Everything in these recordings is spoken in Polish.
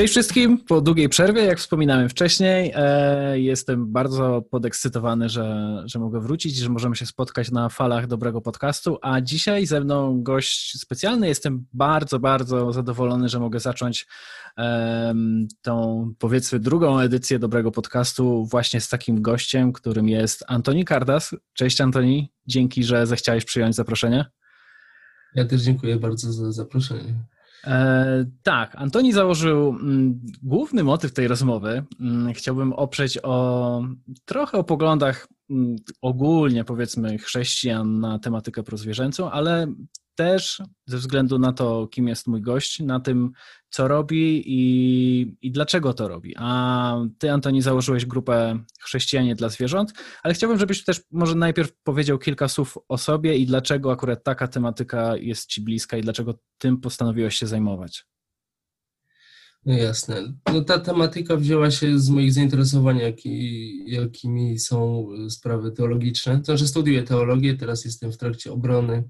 Cześć wszystkim, po długiej przerwie, jak wspominałem wcześniej, e, jestem bardzo podekscytowany, że, że mogę wrócić, że możemy się spotkać na falach dobrego podcastu, a dzisiaj ze mną gość specjalny. Jestem bardzo, bardzo zadowolony, że mogę zacząć tą, powiedzmy, drugą edycję dobrego podcastu właśnie z takim gościem, którym jest Antoni Kardas. Cześć Antoni, dzięki, że zechciałeś przyjąć zaproszenie. Ja też dziękuję bardzo za zaproszenie. E, tak, Antoni założył m, mm, główny motyw tej rozmowy. M, mm, chciałbym oprzeć o trochę o poglądach m, mm, ogólnie, powiedzmy, chrześcijan na tematykę prozwierzęcą, ale też ze względu na to, kim jest mój gość, na tym, co robi i, i dlaczego to robi. A ty, Antoni, założyłeś grupę Chrześcijanie dla Zwierząt, ale chciałbym, żebyś też może najpierw powiedział kilka słów o sobie i dlaczego akurat taka tematyka jest ci bliska i dlaczego tym postanowiłeś się zajmować. No jasne. No ta tematyka wzięła się z moich zainteresowań, jaki, jakimi są sprawy teologiczne. To znaczy studiuję teologię, teraz jestem w trakcie obrony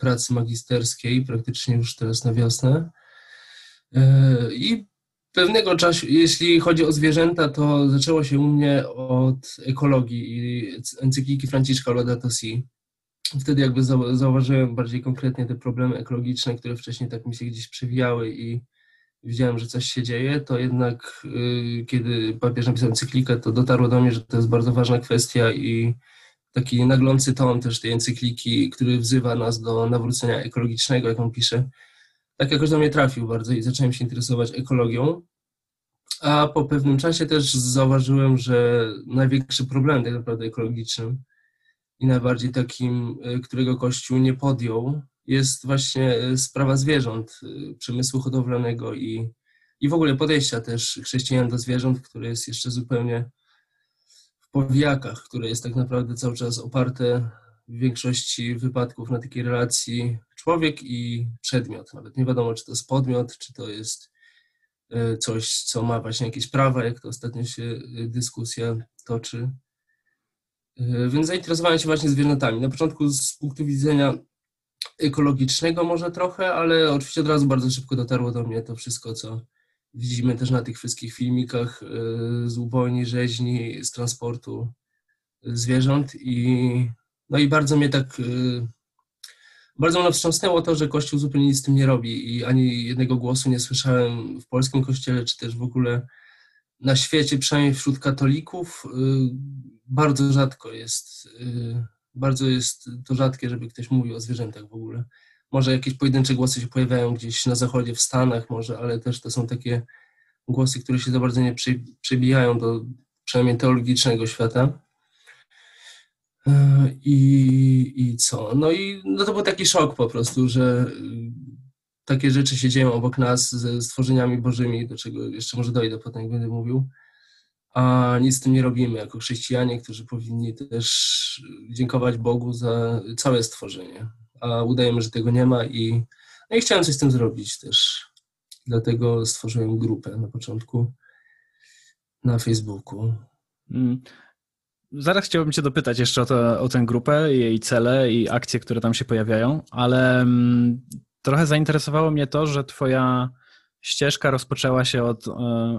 pracy magisterskiej, praktycznie już teraz na wiosnę. E, I pewnego czasu, jeśli chodzi o zwierzęta, to zaczęło się u mnie od ekologii i encykliki Franciszka Laudato Si. Wtedy jakby zauważyłem bardziej konkretnie te problemy ekologiczne, które wcześniej tak mi się gdzieś przewijały i widziałem, że coś się dzieje, to jednak y, kiedy papież napisał encyklikę, to dotarło do mnie, że to jest bardzo ważna kwestia i taki naglący ton też tej encykliki, który wzywa nas do nawrócenia ekologicznego, jak on pisze, tak jakoś do mnie trafił bardzo i zacząłem się interesować ekologią. A po pewnym czasie też zauważyłem, że największy problem tak naprawdę ekologicznym i najbardziej takim, e, którego Kościół nie podjął, jest właśnie e, sprawa zwierząt, e, przemysłu hodowlanego i, i w ogóle podejścia też chrześcijan do zwierząt, które jest jeszcze zupełnie powijakach, które jest tak naprawdę cały czas oparte w większości wypadków na takiej relacji człowiek i przedmiot. Nawet nie wiadomo, czy to jest podmiot, czy to jest e, coś, co ma właśnie jakieś prawa, jak to ostatnio się e, dyskusja toczy. E, więc zainteresowałem się właśnie zwierzętami. Na początku z punktu widzenia ekologicznego może trochę, ale oczywiście od razu bardzo szybko dotarło do mnie to wszystko, co Widzimy też na tych wszystkich filmikach e, z ubojni, rzeźni, z transportu zwierząt i no i bardzo mnie tak e, bardzo mnie wstrząsnęło to, że Kościół zupełnie nic z tym nie robi i ani jednego głosu nie słyszałem w polskim kościele, czy też w ogóle na świecie, przynajmniej wśród katolików, e, bardzo rzadko jest, bardzo jest to rzadkie, żeby ktoś mówił o zwierzętach w ogóle. Może jakieś pojedyncze głosy się pojawiają gdzieś na zachodzie, w Stanach może, ale też to są takie głosy, które się za bardzo nie przebijają do przynajmniej teologicznego świata. E, I, I co? No i no to był taki szok po prostu, że y, takie rzeczy się dzieją obok nas ze stworzeniami bożymi, do czego jeszcze może dojdę potem, jak będę mówił, a nic z tym nie robimy jako chrześcijanie, którzy powinni też dziękować Bogu za całe stworzenie a udajemy, że tego nie ma i, no i chciałem coś z tym zrobić też. Dlatego stworzyłem grupę na początku na Facebooku. Mm. Zaraz chciałbym Cię dopytać jeszcze o, to, o tę grupę, jej cele i akcje, które tam się pojawiają, ale mm, trochę zainteresowało mnie to, że Twoja ścieżka rozpoczęła się od e,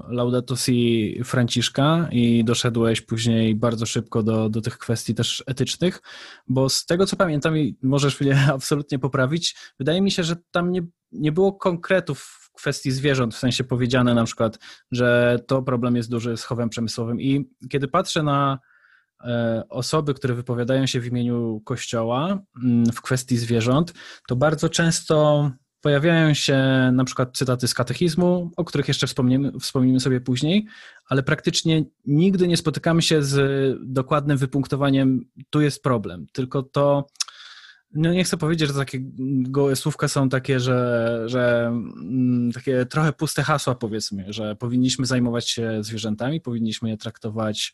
Laudato Si Franciszka i doszedłeś później bardzo szybko do, do tych kwestii też etycznych, bo z tego co pamiętam i możesz mnie absolutnie poprawić, wydaje mi się, że tam nie, nie było konkretów w kwestii zwierząt, w sensie powiedziane na przykład, że to problem jest duży z chowem przemysłowym. I kiedy patrzę na e, osoby, które wypowiadają się w imieniu Kościoła mm, w kwestii zwierząt, to bardzo często Pojawiają się na przykład cytaty z katechizmu, o których jeszcze wspomnimy, wspomnimy sobie później, ale praktycznie nigdy nie spotykamy się z dokładnym wypunktowaniem, tu jest problem, tylko to, no nie chcę powiedzieć, że takie gołe słówka są takie, że, że mm, takie trochę puste hasła powiedzmy, że powinniśmy zajmować się zwierzętami, powinniśmy je traktować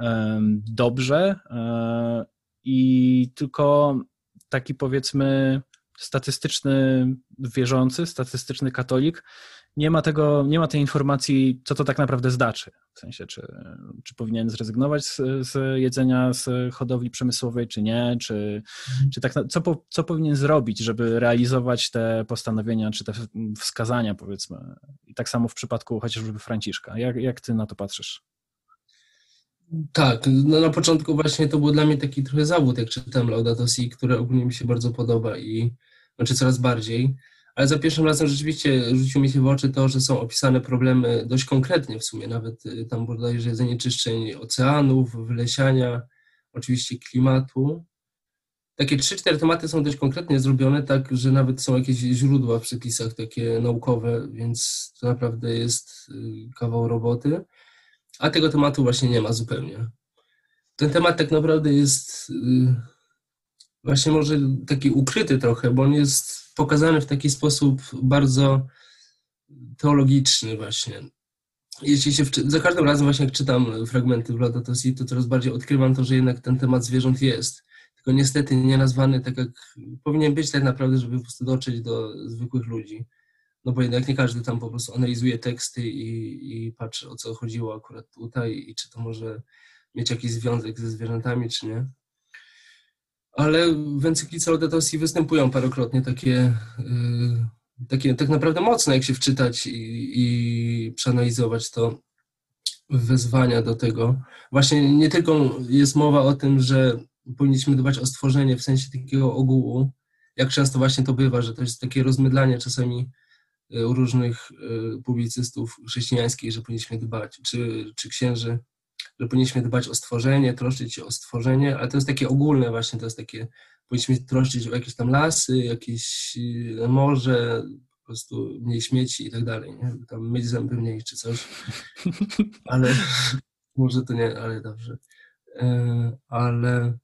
um, dobrze um, i tylko taki powiedzmy statystyczny wierzący, statystyczny katolik nie ma tego, nie ma tej informacji, co to tak naprawdę znaczy. W sensie, czy, czy powinien zrezygnować z, z jedzenia z hodowli przemysłowej, czy nie, czy, mhm. czy tak, co, po, co powinien zrobić, żeby realizować te postanowienia, czy te wskazania, powiedzmy. I tak samo w przypadku chociażby Franciszka. Jak, jak ty na to patrzysz? Tak, no na początku właśnie to był dla mnie taki trochę zawód, jak czytam Laudato Si, które ogólnie mi się bardzo podoba i znaczy coraz bardziej ale za pierwszym razem rzeczywiście rzuciło mi się w oczy to, że są opisane problemy dość konkretnie w sumie, nawet y, tam bodajże zanieczyszczeń oceanów, wylesiania, oczywiście klimatu. Takie trzy, cztery tematy są dość konkretnie zrobione, tak, że nawet są jakieś źródła w przepisach takie naukowe, więc to naprawdę jest y, kawał roboty. A tego tematu właśnie nie ma zupełnie. Ten temat tak naprawdę jest y, właśnie może taki ukryty trochę, bo on jest pokazany w taki sposób bardzo teologiczny właśnie. Jeśli się za każdym razem właśnie jak czytam fragmenty Laudato Si, to coraz bardziej odkrywam to, że jednak ten temat zwierząt jest. Tylko niestety nie nazwany tak, jak powinien być tak naprawdę, żeby po prostu dotrzeć do zwykłych ludzi. No bo jednak nie każdy tam po prostu analizuje teksty i, i patrzy o co chodziło akurat tutaj i czy to może mieć jakiś związek ze zwierzętami, czy nie ale w encyklice Laudato Si występują parokrotnie takie, y, takie tak naprawdę mocne, jak się wczytać i, i przeanalizować to wezwania do tego. Właśnie nie tylko jest mowa o tym, że powinniśmy dbać o stworzenie w sensie takiego ogółu, jak często właśnie to bywa, że to jest takie rozmydlanie czasami y, u różnych y, publicystów chrześcijańskich, że powinniśmy dbać, czy, czy księży, że powinniśmy dbać o stworzenie, troszczyć się o stworzenie, ale to jest takie ogólne właśnie, to jest takie, powinniśmy troszczyć o jakieś tam lasy, jakieś y, morze, po prostu mniej śmieci i tak dalej, nie? Tam myć zęby mniej czy coś, ale może to nie, ale dobrze. E, ale,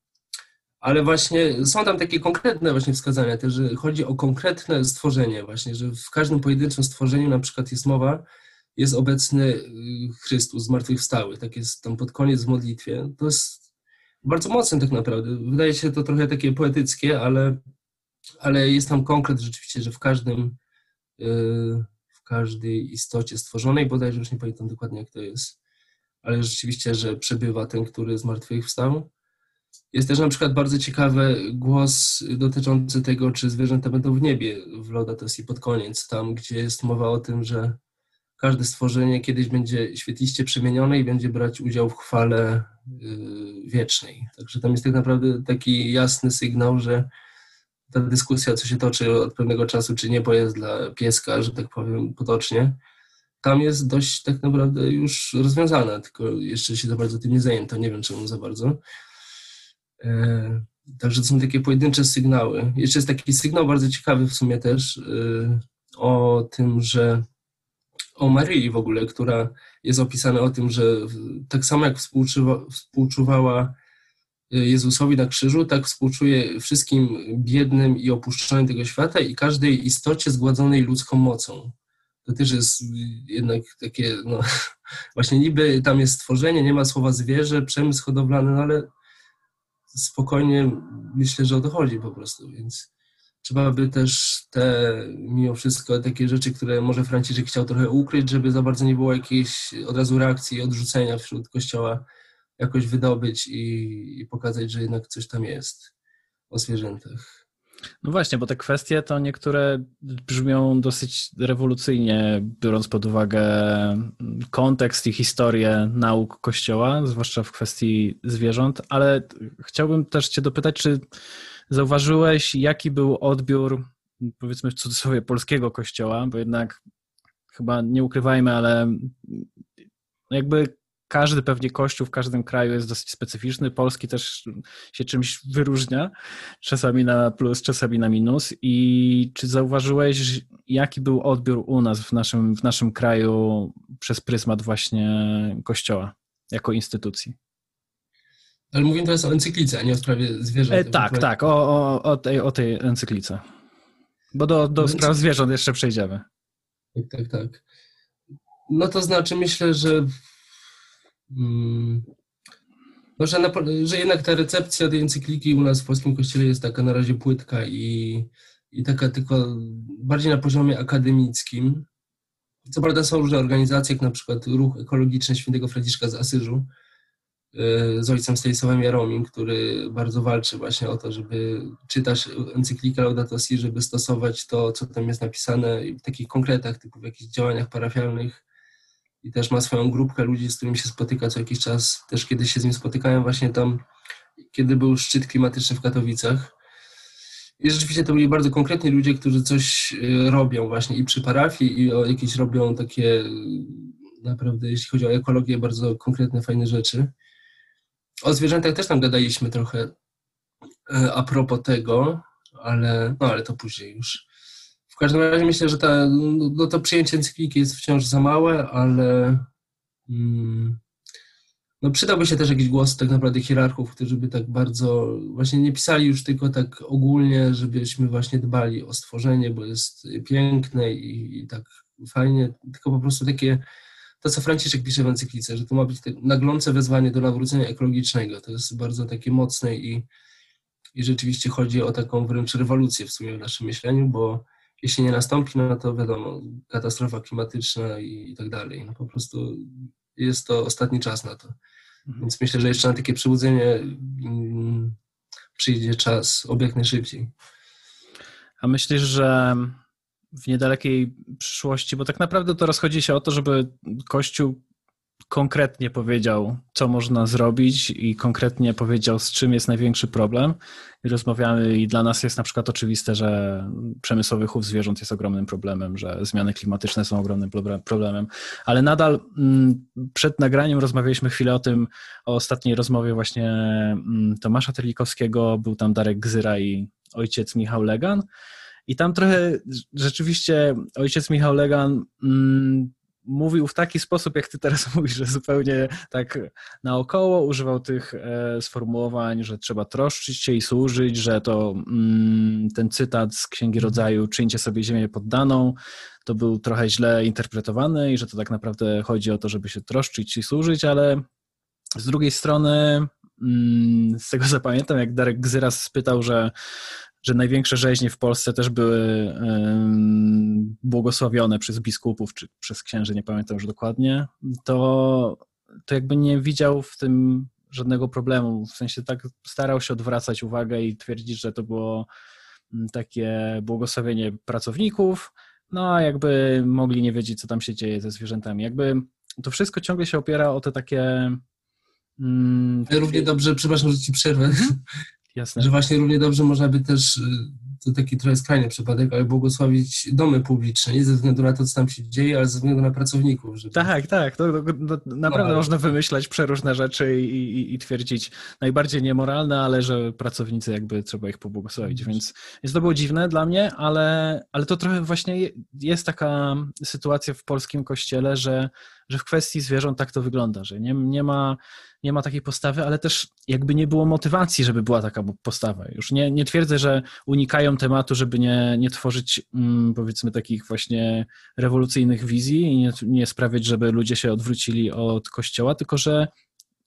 ale właśnie są tam takie konkretne właśnie wskazania też, że chodzi o konkretne stworzenie właśnie, że w każdym pojedynczym stworzeniu na przykład jest mowa, jest obecny y, Chrystus zmartwychwstały. Tak jest tam pod koniec w modlitwie. To jest bardzo mocne tak naprawdę. Wydaje się to trochę takie poetyckie, ale, ale jest tam konkret rzeczywiście, że w każdym y, w każdej istocie stworzonej, bodajże już nie pamiętam dokładnie jak to jest, ale rzeczywiście, że przebywa ten, który zmartwychwstał. Jest też na przykład bardzo ciekawy głos dotyczący tego, czy zwierzęta będą w niebie w Laudato Si pod koniec, tam gdzie jest mowa o tym, że każde stworzenie kiedyś będzie świetliście przemienione i będzie brać udział w chwale y, wiecznej. Także tam jest tak naprawdę taki jasny sygnał, że ta dyskusja, co się toczy od pewnego czasu, czy niebo jest dla pieska, że tak powiem potocznie, tam jest dość tak naprawdę już rozwiązana, tylko jeszcze się za bardzo tym nie zajęto, nie wiem czemu za bardzo. E, także to są takie pojedyncze sygnały. Jeszcze jest taki sygnał bardzo ciekawy w sumie też y, o tym, że o Maryi w ogóle, która jest opisana o tym, że tak samo jak współczuwa, współczuwała y, Jezusowi na krzyżu, tak współczuje wszystkim biednym i opuszczonym tego świata i każdej istocie zgładzonej ludzką mocą. To też jest jednak takie, no, właśnie niby tam jest stworzenie, nie ma słowa zwierzę, przemysł hodowlany, no ale spokojnie myślę, że o to chodzi po prostu, więc trzeba by też te, mimo wszystko, takie rzeczy, które może Franciszek chciał trochę ukryć, żeby za bardzo nie było jakiejś od razu reakcji i odrzucenia wśród Kościoła, jakoś wydobyć i, i pokazać, że jednak coś tam jest o zwierzętach. No właśnie, bo te kwestie to niektóre brzmią dosyć rewolucyjnie, biorąc pod uwagę kontekst i historię nauk Kościoła, zwłaszcza w kwestii zwierząt, ale chciałbym też Cię dopytać, czy zauważyłeś, jaki był odbiór, powiedzmy w cudzysłowie, polskiego kościoła, bo jednak chyba nie ukrywajmy, ale jakby każdy pewnie kościół w każdym kraju jest dosyć specyficzny. Polski też się czymś wyróżnia, czasami na plus, czasami na minus. I czy zauważyłeś, jaki był odbiór u nas w naszym, w naszym kraju przez pryzmat właśnie kościoła jako instytucji? Ale mówimy teraz o encyklice, a nie o sprawie zwierząt. E, tak, tak, o, o, o, tej, o tej encyklice. Bo do, do spraw zwierząt jeszcze przejdziemy. Tak, tak, tak. No to znaczy, myślę, że, mm, no, że, na, że jednak ta recepcja tej encykliki u nas w polskim kościele jest taka na razie płytka i, i taka tylko bardziej na poziomie akademickim. Co prawda są różne organizacje, jak na przykład Ruch Ekologiczny Świętego Franciszka z Asyżu, z ojcem Stanisławem Jaromim, który bardzo walczy właśnie o to, żeby czytać encyklikę Laudato Si, żeby stosować to, co tam jest napisane w takich konkretach, typu w jakichś działaniach parafialnych i też ma swoją grupkę ludzi, z którymi się spotyka co jakiś czas. Też kiedyś się z nim spotykałem właśnie tam, kiedy był szczyt klimatyczny w Katowicach. I rzeczywiście to byli bardzo konkretni ludzie, którzy coś y, robią właśnie i przy parafii, i jakieś robią takie y, naprawdę, jeśli chodzi o ekologię, bardzo konkretne, fajne rzeczy. O zwierzętach też tam gadaliśmy trochę y, a propos tego, ale, no, ale to później już. W każdym razie myślę, że ta, no, to przyjęcie encykliki jest wciąż za małe, ale mm, no przydałby się też jakiś głos tak naprawdę hierarchów, którzy by tak bardzo właśnie nie pisali już tylko tak ogólnie, żebyśmy właśnie dbali o stworzenie, bo jest piękne i, i tak fajnie, tylko po prostu takie to, co Franciszek pisze w encyklice, że to ma być naglące wezwanie do nawrócenia ekologicznego. To jest bardzo takie mocne i, i rzeczywiście chodzi o taką wręcz rewolucję w sumie w naszym myśleniu, bo jeśli nie nastąpi, no to wiadomo, katastrofa klimatyczna i, i tak dalej. No po prostu jest to ostatni czas na to. Mhm. Więc myślę, że jeszcze na takie przebudzenie mm, przyjdzie czas obiekt najszybciej. A myślisz, że w niedalekiej przyszłości, bo tak naprawdę to rozchodzi się o to, żeby Kościół konkretnie powiedział, co można zrobić i konkretnie powiedział, z czym jest największy problem. I rozmawiamy i dla nas jest na przykład oczywiste, że przemysłowy chów zwierząt jest ogromnym problemem, że zmiany klimatyczne są ogromnym problemem, ale nadal mm, przed nagraniem rozmawialiśmy chwilę o tym, o ostatniej rozmowie właśnie mm, Tomasza Terlikowskiego, był tam Darek Gzyra i ojciec Michał Legan. I tam trochę rzeczywiście ojciec Michał Legan mm, mówił w taki sposób, jak ty teraz mówisz, że zupełnie tak naokoło używał tych e, sformułowań, że trzeba troszczyć się i służyć, że to mm, ten cytat z Księgi mhm. Rodzaju czyńcie sobie ziemię poddaną, to był trochę źle interpretowany i że to tak naprawdę chodzi o to, żeby się troszczyć i służyć, ale z drugiej strony mm, z tego zapamiętam, jak Darek Gzyras spytał, że że największe rzeźnie w Polsce też były błogosławione przez biskupów czy przez księży, nie pamiętam już dokładnie, to, to jakby nie widział w tym żadnego problemu. W sensie tak starał się odwracać uwagę i twierdzić, że to było takie błogosławienie pracowników, no a jakby mogli nie wiedzieć, co tam się dzieje ze zwierzętami. Jakby to wszystko ciągle się opiera o te takie. Mm, Równie dobrze, przepraszam, że ci przerwę. Jasne. Że właśnie równie dobrze można by też, y, to taki trochę skrajny przypadek, ale błogosławić domy publiczne, nie ze względu na to, co tam się dzieje, ale ze względu na pracowników. Żeby... Tak, tak, to, to, to naprawdę no, można wymyślać przeróżne rzeczy i, i, i, twierdzić najbardziej niemoralne, ale że pracownicy jakby trzeba ich pobłogosławić, więc, więc to było dziwne dla mnie, ale, ale to trochę właśnie jest taka sytuacja w polskim kościele, że, że w kwestii zwierząt tak to wygląda, że nie, nie ma nie ma takiej postawy, ale też jakby nie było motywacji, żeby była taka postawa. Już nie, nie twierdzę, że unikają tematu, żeby nie, nie tworzyć mm, powiedzmy takich właśnie rewolucyjnych wizji i nie, nie sprawiać, żeby ludzie się odwrócili od kościoła, tylko że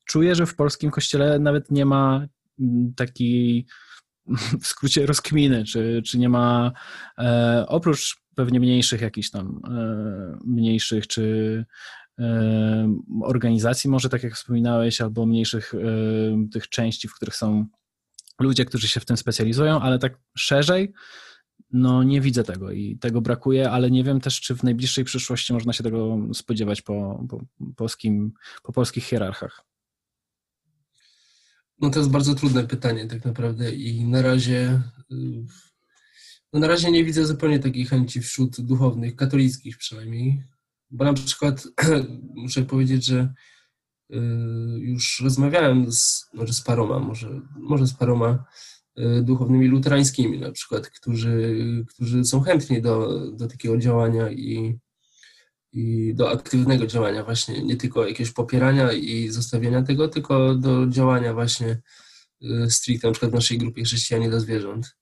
czuję, że w polskim kościele nawet nie ma mm, takiej w skrócie rozkminy, czy, czy nie ma e, oprócz pewnie mniejszych jakichś tam e, mniejszych czy organizacji, może tak jak wspominałeś, albo mniejszych tych części, w których są ludzie, którzy się w tym specjalizują, ale tak szerzej, no nie widzę tego i tego brakuje, ale nie wiem też, czy w najbliższej przyszłości można się tego spodziewać po, po, polskim, po polskich hierarchach. No to jest bardzo trudne pytanie tak naprawdę i na razie no na razie nie widzę zupełnie takiej chęci wśród duchownych, katolickich przynajmniej, bo na przykład muszę powiedzieć, że y, już rozmawiałem z, może z paroma, może, może z paroma y, duchownymi luterańskimi na przykład, którzy, którzy są chętni do, do takiego działania i, i do aktywnego działania właśnie, nie tylko jakiegoś popierania i zostawienia tego, tylko do działania właśnie y, stricte na przykład w naszej grupie chrześcijanie dla zwierząt.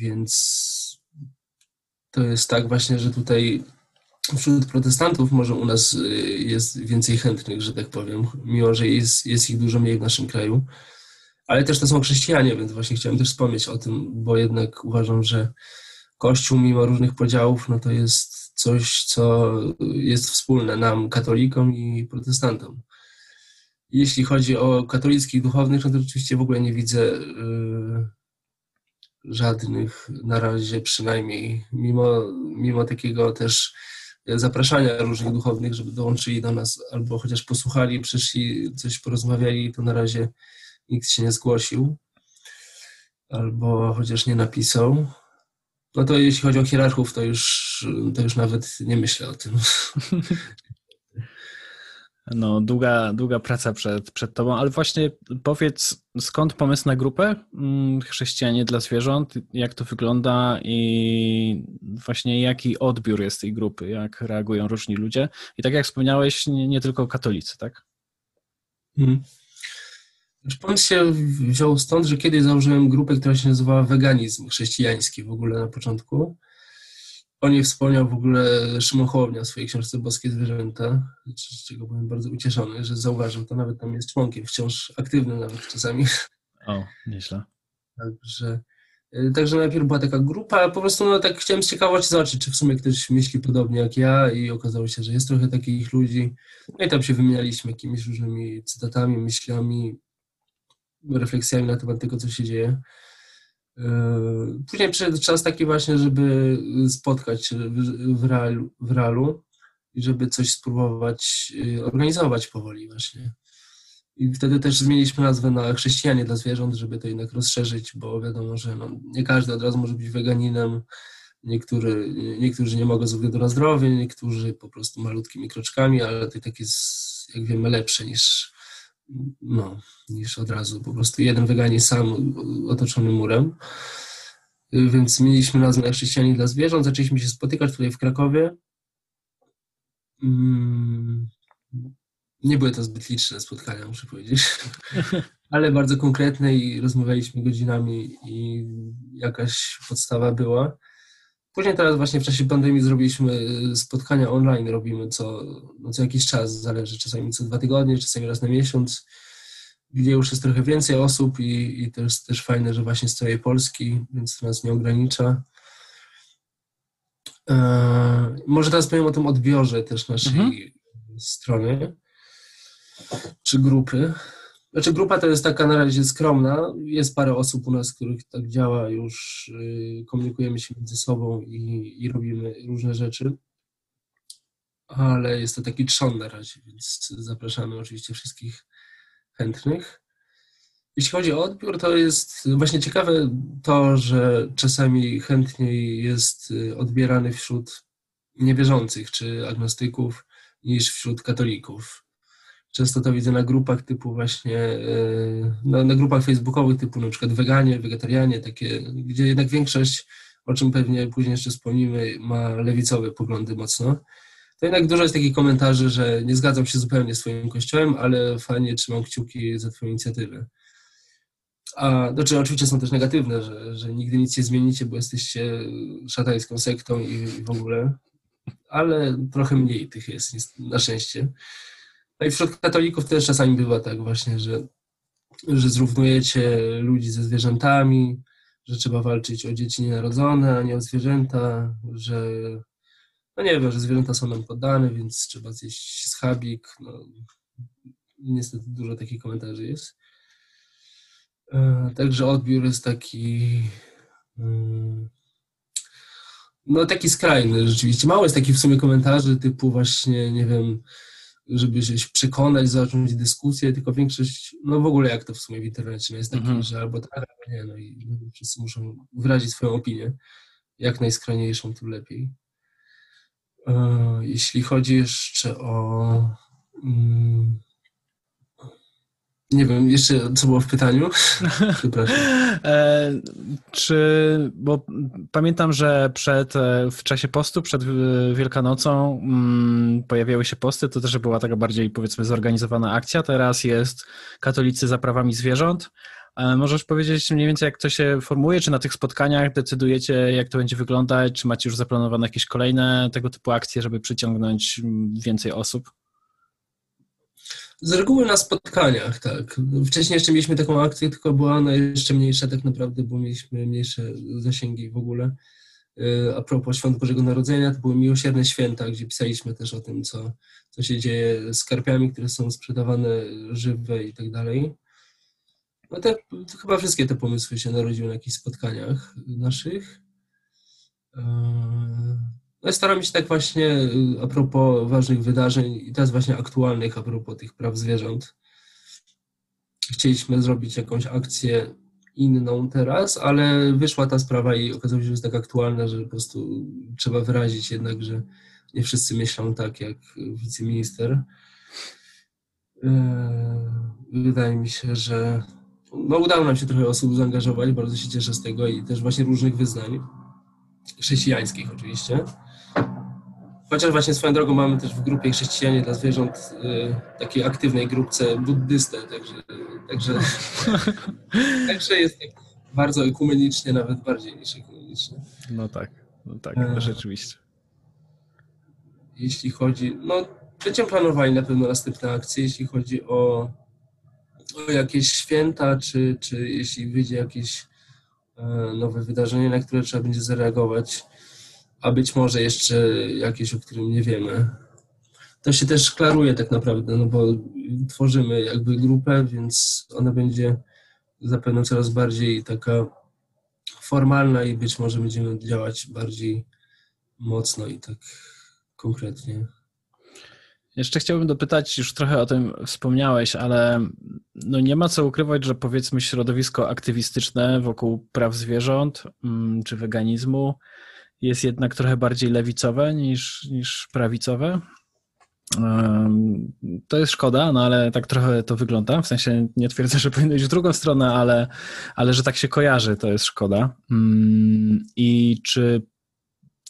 Więc to jest tak właśnie, że tutaj wśród protestantów może u nas y, jest więcej chętnych, że tak powiem, mimo że jest, jest ich dużo mniej w naszym kraju. ale też to są chrześcijanie, więc właśnie chciałem też wspomnieć o tym, bo jednak uważam, że Kościół mimo różnych podziałów, no to jest coś, co jest wspólne nam, katolikom i protestantom. Jeśli chodzi o katolickich duchownych, no to oczywiście w ogóle nie widzę yy, żadnych na razie przynajmniej, mimo, mimo takiego też zapraszania różnych duchownych, żeby dołączyli do nas albo chociaż posłuchali, przyszli, coś porozmawiali, to na razie nikt się nie zgłosił albo chociaż nie napisał. No to jeśli chodzi o hierarchów, to już, to już nawet nie myślę o tym. No, długa, długa praca przed, przed tobą, ale właśnie powiedz, skąd pomysł na grupę mm, Chrześcijanie dla zwierząt, jak to wygląda i właśnie jaki odbiór jest tej grupy, jak reagują różni ludzie. I tak jak wspomniałeś, nie, nie tylko katolicy, tak? Hmm. Pomysł się wziął stąd, że kiedyś założyłem grupę, która się nazywała Weganizm Chrześcijański w ogóle na początku. O niej wspomniał w ogóle Szymon Hołownia w swojej książce Boskie Zwierzęta, z czego byłem bardzo ucieszony, że zauważył to, nawet tam jest członkiem, wciąż aktywnym nawet czasami. O, nieźle. Także, y, także najpierw była taka grupa, po prostu no, tak chciałem z ciekawości zobaczyć, czy w sumie ktoś myśli podobnie jak ja i okazało się, że jest trochę takich ludzi. No i tam się wymienialiśmy jakimiś różnymi cytatami, myślami, refleksjami na temat tego, co się dzieje. Yy, później przyszedł czas taki właśnie, żeby spotkać się w realu, w realu i żeby coś spróbować yy, organizować powoli właśnie. I wtedy też zmieniliśmy nazwę na chrześcijanie dla zwierząt, żeby to jednak rozszerzyć, bo wiadomo, że no, nie każdy od razu może być weganinem, Niektóry, niektórzy nie mogą ze względu na zdrowie, niektórzy po prostu malutkimi kroczkami, ale to tak jest, jak wiemy, lepsze niż, no, niż od razu po prostu jeden weganin sam otoczony murem. Więc mieliśmy nazwę na chrześcijanie dla zwierząt, zaczęliśmy się spotykać tutaj w Krakowie. Mm, nie były to zbyt liczne spotkania, muszę powiedzieć, ale bardzo konkretne i rozmawialiśmy godzinami i jakaś podstawa była. Później teraz właśnie w czasie pandemii zrobiliśmy spotkania online, robimy co, no co jakiś czas, zależy czasami co dwa tygodnie, czasami raz na miesiąc, gdzie już jest trochę więcej osób i, i to jest też fajne, że właśnie z całej Polski, więc to nas nie ogranicza. Eee, może teraz powiem o tym odbiorze też naszej mhm. strony czy grupy. Znaczy grupa to jest taka na razie skromna. Jest parę osób u nas, których tak działa już, yy, komunikujemy się między sobą i, i robimy różne rzeczy. Ale jest to taki trzon na razie, więc zapraszamy oczywiście wszystkich chętnych. Jeśli chodzi o odbiór, to jest właśnie ciekawe to, że czasami chętniej jest y, odbierany wśród niewierzących czy agnostyków niż wśród katolików. Często to widzę na grupach typu właśnie, y, na, na grupach facebookowych typu na przykład weganie, wegetarianie, takie, gdzie jednak większość, o czym pewnie później jeszcze wspomnimy, ma lewicowe poglądy mocno to jednak dużo jest takich komentarzy, że nie zgadzam się zupełnie z Twoim kościołem, ale fajnie trzymam kciuki za Twoją inicjatywę. A, znaczy oczywiście są też negatywne, że, że nigdy nic nie zmienicie, bo jesteście szatańską sektą i, i w ogóle, ale trochę mniej tych jest, na szczęście. No i wśród katolików też czasami bywa tak właśnie, że, że zrównujecie ludzi ze zwierzętami, że trzeba walczyć o dzieci nienarodzone, a nie o zwierzęta, że no nie wiem, że zwierzęta są nam poddane, więc trzeba zjeść schabik. No, niestety dużo takich komentarzy jest. E, także odbiór jest taki mm, no taki skrajny rzeczywiście. Mało jest takich w sumie komentarzy typu właśnie, nie wiem, żeby się przekonać, zacząć dyskusję, tylko większość, no w ogóle jak to w sumie w internecie no jest taki, mm -hmm. że albo tak, albo nie, no i wszyscy muszą wyrazić swoją opinię. Jak najskrajniejszą, tym lepiej. E, jeśli chodzi jeszcze o. Mm, nie wiem, jeszcze co było w pytaniu? Przepraszam. E, czy, bo pamiętam, że przed, e, w czasie postu, przed Wielkanocą mm, pojawiały się posty, to też była taka bardziej powiedzmy zorganizowana akcja. Teraz jest Katolicy za prawami zwierząt. Możesz powiedzieć mniej więcej, jak to się formuje? Czy na tych spotkaniach decydujecie, jak to będzie wyglądać? Czy macie już zaplanowane jakieś kolejne tego typu akcje, żeby przyciągnąć więcej osób? Z reguły na spotkaniach, tak. Wcześniej jeszcze mieliśmy taką akcję, tylko była ona jeszcze mniejsza tak naprawdę, bo mieliśmy mniejsze zasięgi w ogóle. Y, a propos Świąt Bożego Narodzenia, to były miłosierne święta, gdzie pisaliśmy też o tym, co, co się dzieje z karpiami, które są sprzedawane żywe i tak dalej. No te, chyba wszystkie te pomysły się narodziły na jakichś spotkaniach naszych. Y, no staramy się tak właśnie y, a propos ważnych wydarzeń i teraz właśnie aktualnych a propos tych praw zwierząt. Chcieliśmy zrobić jakąś akcję inną teraz, ale wyszła ta sprawa i okazało się, że jest tak aktualna, że po prostu trzeba wyrazić jednak, że nie wszyscy myślą tak jak wiceminister. E, wydaje mi się, że no udało nam się trochę osób zaangażować, bardzo się cieszę z tego i też właśnie różnych wyznań, chrześcijańskich oczywiście. Chociaż właśnie swoją drogą mamy też w grupie chrześcijanie dla zwierząt y, takiej aktywnej grupce buddystę, także, także, także jest tak bardzo ekumenicznie, nawet bardziej niż ekumenicznie. No tak, no tak, e, rzeczywiście. Jeśli chodzi, no będziemy planowali na pewno następne akcje, jeśli chodzi o, o jakieś święta, czy, czy jeśli wyjdzie jakieś e, nowe wydarzenie, na które trzeba będzie zareagować a być może jeszcze jakieś, o którym nie wiemy. To się też klaruje tak naprawdę, no bo tworzymy jakby grupę, więc ona będzie zapewne coraz bardziej taka formalna i być może będziemy działać bardziej mocno i tak konkretnie. Jeszcze chciałbym dopytać, już trochę o tym wspomniałeś, ale no nie ma co ukrywać, że powiedzmy środowisko aktywistyczne wokół praw zwierząt mm, czy weganizmu jest jednak trochę bardziej lewicowe niż, niż prawicowe. To jest szkoda, no ale tak trochę to wygląda. W sensie nie twierdzę, że powinno iść w drugą stronę, ale, ale że tak się kojarzy, to jest szkoda. Mm, I czy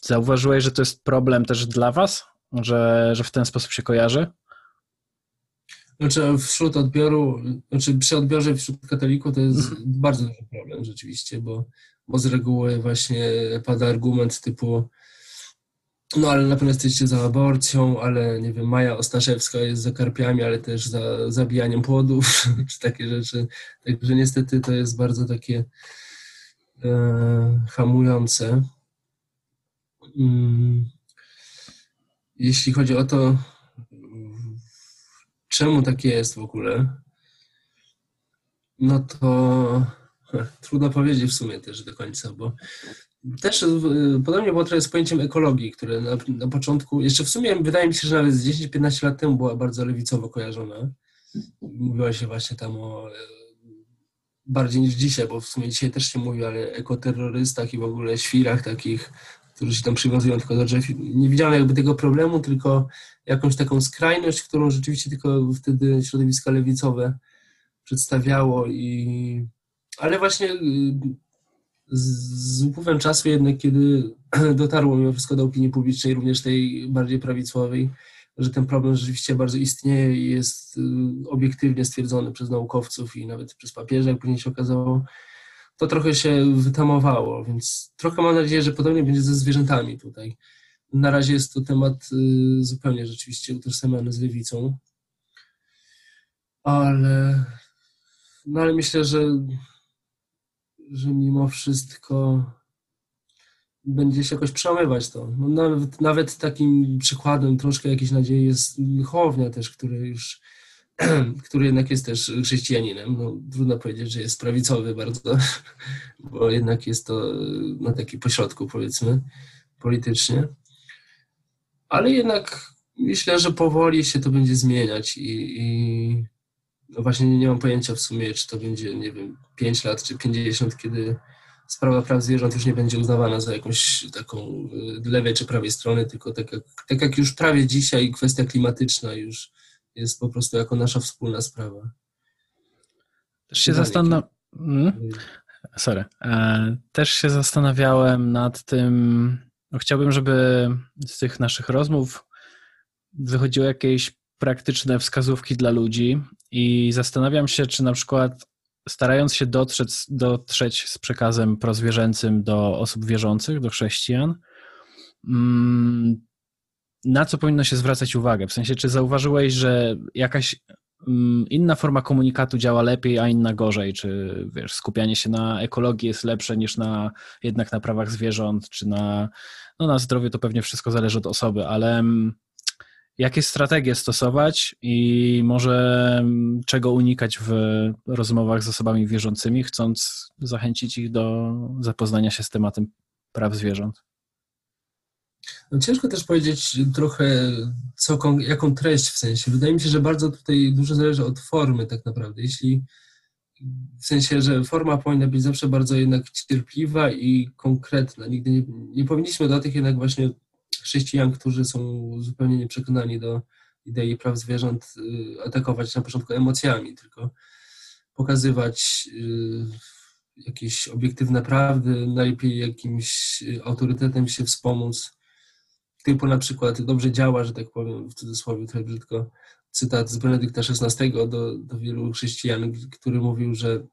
zauważyłeś, że to jest problem też dla Was, że, że w ten sposób się kojarzy? Znaczy wśród odbioru, znaczy przy odbiorze wśród katolików to jest mhm. bardzo duży problem rzeczywiście, bo bo z reguły właśnie pada argument typu no ale na pewno jesteście za aborcją, ale nie wiem, Maja Ostaszewska jest za karpiami, ale też za zabijaniem płodów, czy takie rzeczy. Także niestety to jest bardzo takie e, hamujące. Mm. Jeśli chodzi o to, czemu tak jest w ogóle, no to Trudno powiedzieć w sumie też do końca, bo też y, podobnie było trochę z pojęciem ekologii, które na, na początku, jeszcze w sumie wydaje mi się, że nawet z 10-15 lat temu była bardzo lewicowo kojarzona. Mówiło się właśnie tam o e, bardziej niż dzisiaj, bo w sumie dzisiaj też się mówi, ale ekoterrorystach i w ogóle świrach takich, którzy się tam przywiązują tylko do drzew. Nie widziano jakby tego problemu, tylko jakąś taką skrajność, którą rzeczywiście tylko wtedy środowiska lewicowe przedstawiało i ale właśnie y, z upływem czasu jednak, kiedy dotarło mimo wszystko do opinii publicznej, również tej bardziej prawicowej, że ten problem rzeczywiście bardzo istnieje i jest y, obiektywnie stwierdzony przez naukowców i nawet przez papieża, jak później się okazało, to trochę się wytamowało, więc trochę mam nadzieję, że podobnie będzie ze zwierzętami tutaj. Na razie jest to temat y, zupełnie rzeczywiście utożsamiany z lewicą, ale, no ale myślę, że że mimo wszystko będzie się jakoś przełamywać to. No nawet, nawet takim przykładem troszkę jakiejś nadziei jest Hołownia też, który już który jednak jest też chrześcijaninem. No, trudno powiedzieć, że jest prawicowy bardzo, bo jednak jest to na taki pośrodku, powiedzmy, politycznie. Ale jednak myślę, że powoli się to będzie zmieniać i, i no właśnie nie, mam pojęcia w sumie, czy to będzie, nie wiem, 5 lat czy 50, kiedy sprawa praw zwierząt już nie będzie uznawana za jakąś taką y, lewej czy prawej strony, tylko tak jak, tak jak już prawie dzisiaj kwestia klimatyczna już jest po prostu jako nasza wspólna sprawa. Też się zastanawiam. Hmm? Sorry. E, też się zastanawiałem nad tym. No chciałbym, żeby z tych naszych rozmów wychodziły jakieś praktyczne wskazówki dla ludzi i zastanawiam się, czy na przykład starając się dotrzeć, dotrzeć z przekazem prozwierzęcym do osób wierzących, do chrześcijan, mm, na co powinno się zwracać uwagę? W sensie, czy zauważyłeś, że jakaś mm, inna forma komunikatu działa lepiej, a inna gorzej? Czy wiesz, skupianie się na ekologii jest lepsze niż na jednak na prawach zwierząt, czy na, no na zdrowiu to pewnie wszystko zależy od osoby, ale mm, jakie strategie stosować i może mm, czego unikać w rozmowach z osobami wierzącymi, chcąc zachęcić ich do zapoznania się z tematem praw zwierząt? No ciężko też powiedzieć trochę, co, jaką treść w sensie. Wydaje mi się, że bardzo tutaj dużo zależy od formy tak naprawdę. Jeśli w sensie, że forma powinna być zawsze bardzo jednak cierpliwa i konkretna. Nigdy nie, nie powinniśmy do tych jednak właśnie chrześcijan, którzy są zupełnie nieprzekonani do idei praw zwierząt, y, atakować na początku emocjami, tylko pokazywać y, jakieś obiektywne prawdy, najlepiej jakimś y, autorytetem się wspomóc, typu na przykład dobrze działa, że tak powiem w cudzysłowie trochę brzydko, cytat z Benedykta XVI do, do wielu chrześcijan, który mówił, że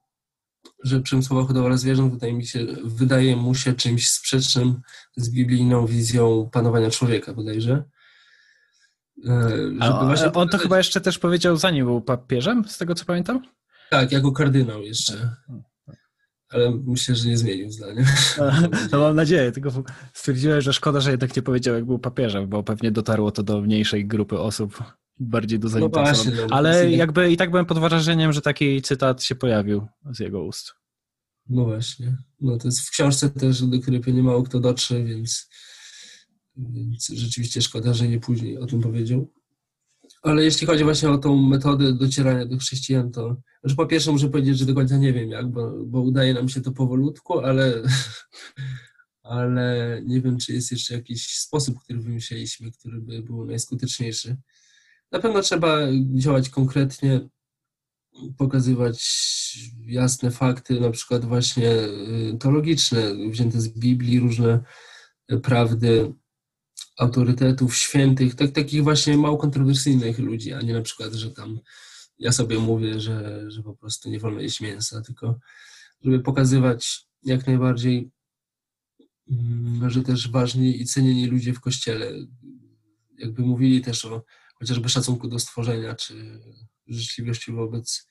że przemysłowa hodowla zwierząt wydaje mi się, wydaje mu się czymś sprzecznym z biblijną wizją panowania człowieka bodajże. A, właśnie... On to chyba jeszcze też powiedział zanim był papieżem, z tego co pamiętam? Tak, jako kardynał jeszcze. Ale myślę, że nie zmienił zdania. No mam nadzieję, tylko stwierdziłem, że szkoda, że jednak nie powiedział, jak był papieżem, bo pewnie dotarło to do mniejszej grupy osób bardziej do zainteresowanych. No właśnie, Ale jakby i tak byłem pod wrażeniem, że taki cytat się pojawił z jego ust. No właśnie. No to jest w książce też, do której pewnie mało kto dotrze, więc, więc rzeczywiście szkoda, że nie później o tym powiedział. Ale jeśli chodzi właśnie o tą metodę docierania do chrześcijan, to znaczy po pierwsze muszę powiedzieć, że do końca nie wiem jak, bo, bo udaje nam się to powolutku, ale, ale nie wiem, czy jest jeszcze jakiś sposób, który wymyśliliśmy, który by był najskuteczniejszy. Na pewno trzeba działać konkretnie, pokazywać jasne fakty, na przykład właśnie y, teologiczne, wzięte z Biblii, różne prawdy autorytetów świętych, tak, takich właśnie mało kontrowersyjnych ludzi, a nie na przykład, że tam ja sobie mówię, że, że po prostu nie wolno jeść mięsa, tylko żeby pokazywać jak najbardziej, mm, że też ważni i cenieni ludzie w kościele, jakby mówili też o chociażby szacunku do stworzenia, czy życzliwości wobec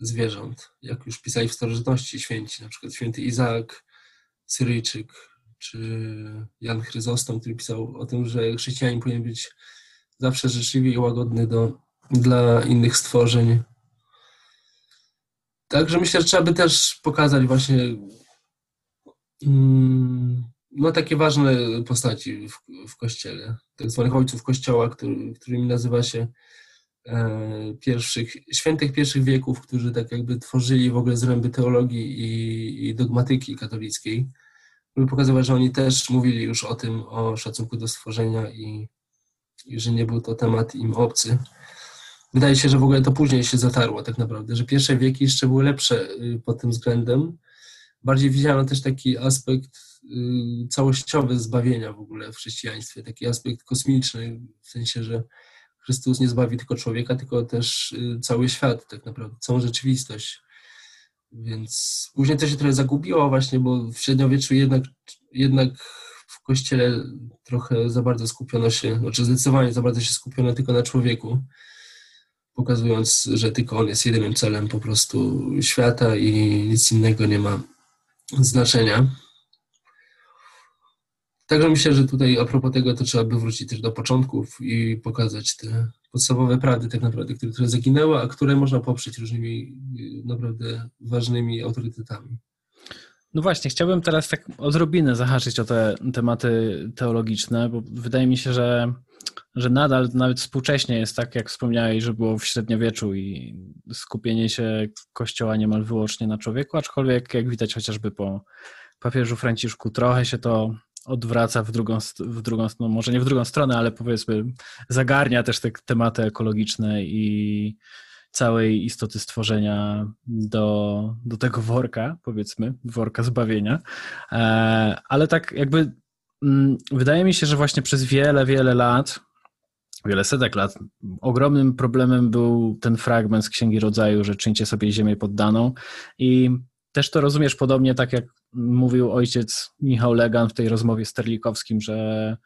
zwierząt. Jak już pisali w starożytności święci, na przykład święty Izaak Syryjczyk, czy Jan Chryzostom, który pisał o tym, że chrześcijanin powinien być zawsze życzliwy i łagodny do, dla innych stworzeń. Także myślę, że trzeba by też pokazać właśnie mm, no, takie ważne postaci w, w kościele, tak zwanych ojców kościoła, który, którymi nazywa się e, pierwszych, świętych pierwszych wieków, którzy tak jakby tworzyli w ogóle zręby teologii i, i dogmatyki katolickiej, żeby pokazywać, że oni też mówili już o tym, o szacunku do stworzenia i, i że nie był to temat im obcy. Wydaje się, że w ogóle to później się zatarło tak naprawdę, że pierwsze wieki jeszcze były lepsze y, pod tym względem. Bardziej widziano też taki aspekt Y, całościowe zbawienia w ogóle w chrześcijaństwie, taki aspekt kosmiczny, w sensie, że Chrystus nie zbawi tylko człowieka, tylko też y, cały świat, tak naprawdę, całą rzeczywistość. Więc później to się trochę zagubiło właśnie, bo w średniowieczu jednak, jednak w kościele trochę za bardzo skupiono się, znaczy zdecydowanie za bardzo się skupiono tylko na człowieku, pokazując, że tylko on jest jedynym celem po prostu świata i nic innego nie ma znaczenia. Także myślę, że tutaj a propos tego, to trzeba by wrócić też do początków i pokazać te podstawowe prawdy tak naprawdę, które, które zaginęły, a które można poprzeć różnymi naprawdę ważnymi autorytetami. No właśnie, chciałbym teraz tak odrobinę zahaczyć o te tematy teologiczne, bo wydaje mi się, że, że nadal nawet współcześnie jest tak, jak wspomniałeś, że było w średniowieczu i skupienie się Kościoła niemal wyłącznie na człowieku, aczkolwiek jak widać chociażby po papieżu Franciszku, trochę się to odwraca w drugą, w drugą no może nie w drugą stronę, ale powiedzmy zagarnia też te tematy ekologiczne i całej istoty stworzenia do, do tego worka, powiedzmy, worka zbawienia. E, ale tak jakby mm, wydaje mi się, że właśnie przez wiele, wiele lat, wiele setek lat, ogromnym problemem był ten fragment z Księgi Rodzaju, że czyńcie sobie ziemię poddaną i też to rozumiesz podobnie tak, jak mówił ojciec Michał Legan w tej rozmowie z Terlikowskim, że,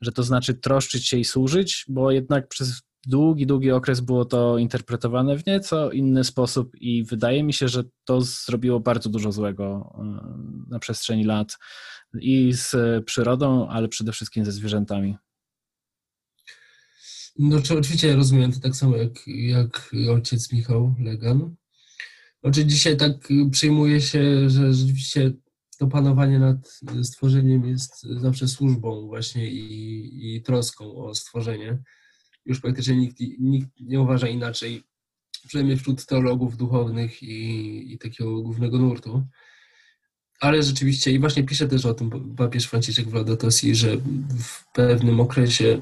że to znaczy troszczyć się i służyć, bo jednak przez długi, długi okres było to interpretowane w nieco inny sposób i wydaje mi się, że to zrobiło bardzo dużo złego na przestrzeni lat i z przyrodą, ale przede wszystkim ze zwierzętami. No czy oczywiście rozumiem to tak samo jak, jak ojciec Michał Legan. Znaczy dzisiaj tak przyjmuje się, że rzeczywiście to panowanie nad stworzeniem jest zawsze służbą właśnie i, i troską o stworzenie. Już praktycznie nikt, nikt nie uważa inaczej, przynajmniej wśród teologów duchownych i, i takiego głównego nurtu. Ale rzeczywiście, i właśnie pisze też o tym papież Franciszek w że w pewnym okresie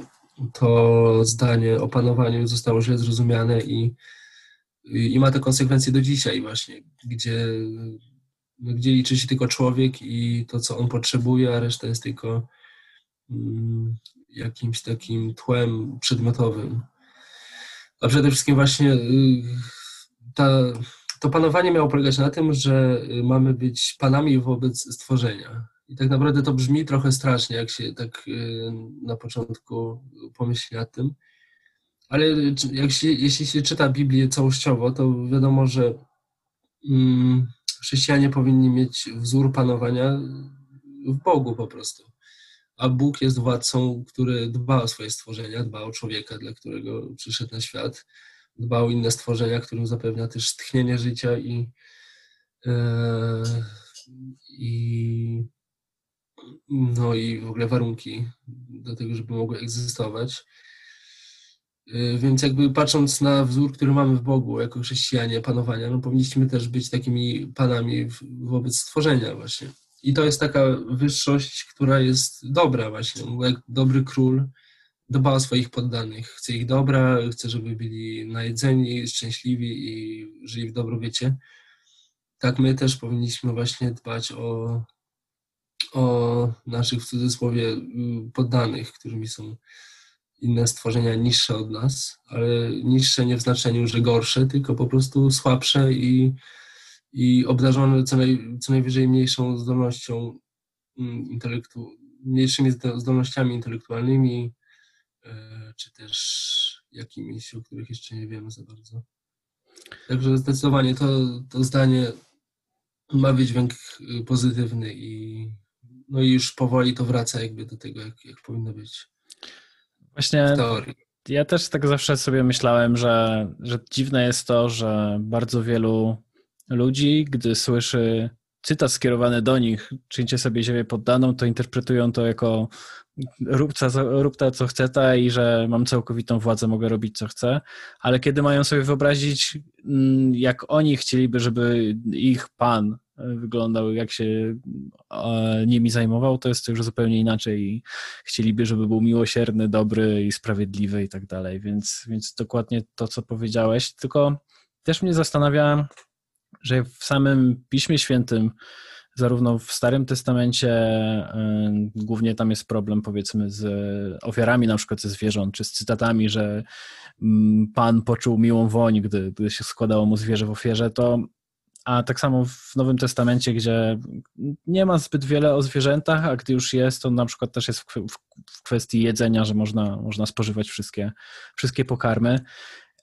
to zdanie o panowaniu zostało źle zrozumiane i, i ma to konsekwencje do dzisiaj właśnie, gdzie, gdzie liczy się tylko człowiek i to, co on potrzebuje, a reszta jest tylko mm, jakimś takim tłem przedmiotowym. A przede wszystkim właśnie y, ta, to panowanie miało polegać na tym, że mamy być panami wobec stworzenia. I tak naprawdę to brzmi trochę strasznie, jak się tak y, na początku pomyśli nad tym. Ale jak się, jeśli się czyta Biblię całościowo, to wiadomo, że mm, chrześcijanie powinni mieć wzór panowania w Bogu po prostu. A Bóg jest władcą, który dba o swoje stworzenia, dba o człowieka, dla którego przyszedł na świat, dba o inne stworzenia, którym zapewnia też tchnienie życia i, yy, i no i w ogóle warunki do tego, żeby mogły egzystować. Y, więc jakby patrząc na wzór, który mamy w Bogu jako chrześcijanie, panowania, no powinniśmy też być takimi panami wobec stworzenia właśnie. I to jest taka wyższość, która jest dobra właśnie, jak dobry król dba o swoich poddanych, chce ich dobra, chce, żeby byli najedzeni, szczęśliwi i żyli w dobrobycie. Tak my też powinniśmy właśnie dbać o o naszych w cudzysłowie poddanych, którymi są inne stworzenia niższe od nas, ale niższe nie w znaczeniu, że gorsze, tylko po prostu słabsze i, i obdarzone co, naj, co najwyżej mniejszą zdolnością mm, intelektu, mniejszymi zdolnościami intelektualnymi, e, czy też jakimiś, o których jeszcze nie wiemy za bardzo. Także zdecydowanie to, to zdanie ma wydźwięk y, pozytywny i, no i już powoli to wraca jakby do tego, jak, jak powinno być. Właśnie ja też tak zawsze sobie myślałem, że, że dziwne jest to, że bardzo wielu ludzi, gdy słyszy cytat skierowany do nich, czyńcie sobie ziemię poddaną, to interpretują to jako rób, ta, rób ta, co chce ta i że mam całkowitą władzę, mogę robić co chcę, ale kiedy mają sobie wyobrazić, mm, jak oni chcieliby, żeby ich pan wyglądał, jak się nimi zajmował, to jest to już zupełnie inaczej. I chcieliby, żeby był miłosierny, dobry i sprawiedliwy i tak dalej, więc, więc dokładnie to, co powiedziałeś, tylko też mnie zastanawia, że w samym Piśmie Świętym zarówno w Starym Testamencie y, głównie tam jest problem powiedzmy z ofiarami na przykład ze zwierząt, czy z cytatami, że mm, Pan poczuł miłą woń, gdy, gdy się składało mu zwierzę w ofierze, to a tak samo w Nowym Testamencie, gdzie nie ma zbyt wiele o zwierzętach, a gdy już jest, to na przykład też jest w kwestii jedzenia, że można, można spożywać wszystkie, wszystkie pokarmy,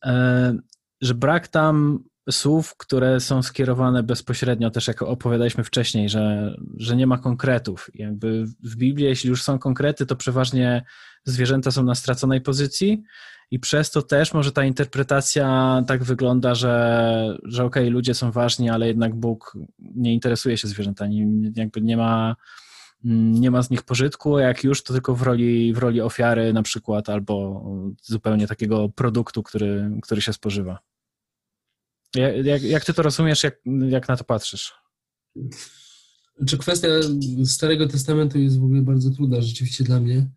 e, że brak tam słów, które są skierowane bezpośrednio, też jak opowiadaliśmy wcześniej, że, że nie ma konkretów. Jakby w Biblii, jeśli już są konkrety, to przeważnie zwierzęta są na straconej pozycji i przez to też może ta interpretacja tak wygląda, że, że okej, okay, ludzie są ważni, ale jednak Bóg nie interesuje się zwierzętami, jakby nie ma, nie ma z nich pożytku, a jak już, to tylko w roli, w roli ofiary na przykład, albo zupełnie takiego produktu, który, który się spożywa. Jak, jak ty to rozumiesz, jak, jak na to patrzysz? Czy kwestia Starego Testamentu jest w ogóle bardzo trudna rzeczywiście dla mnie,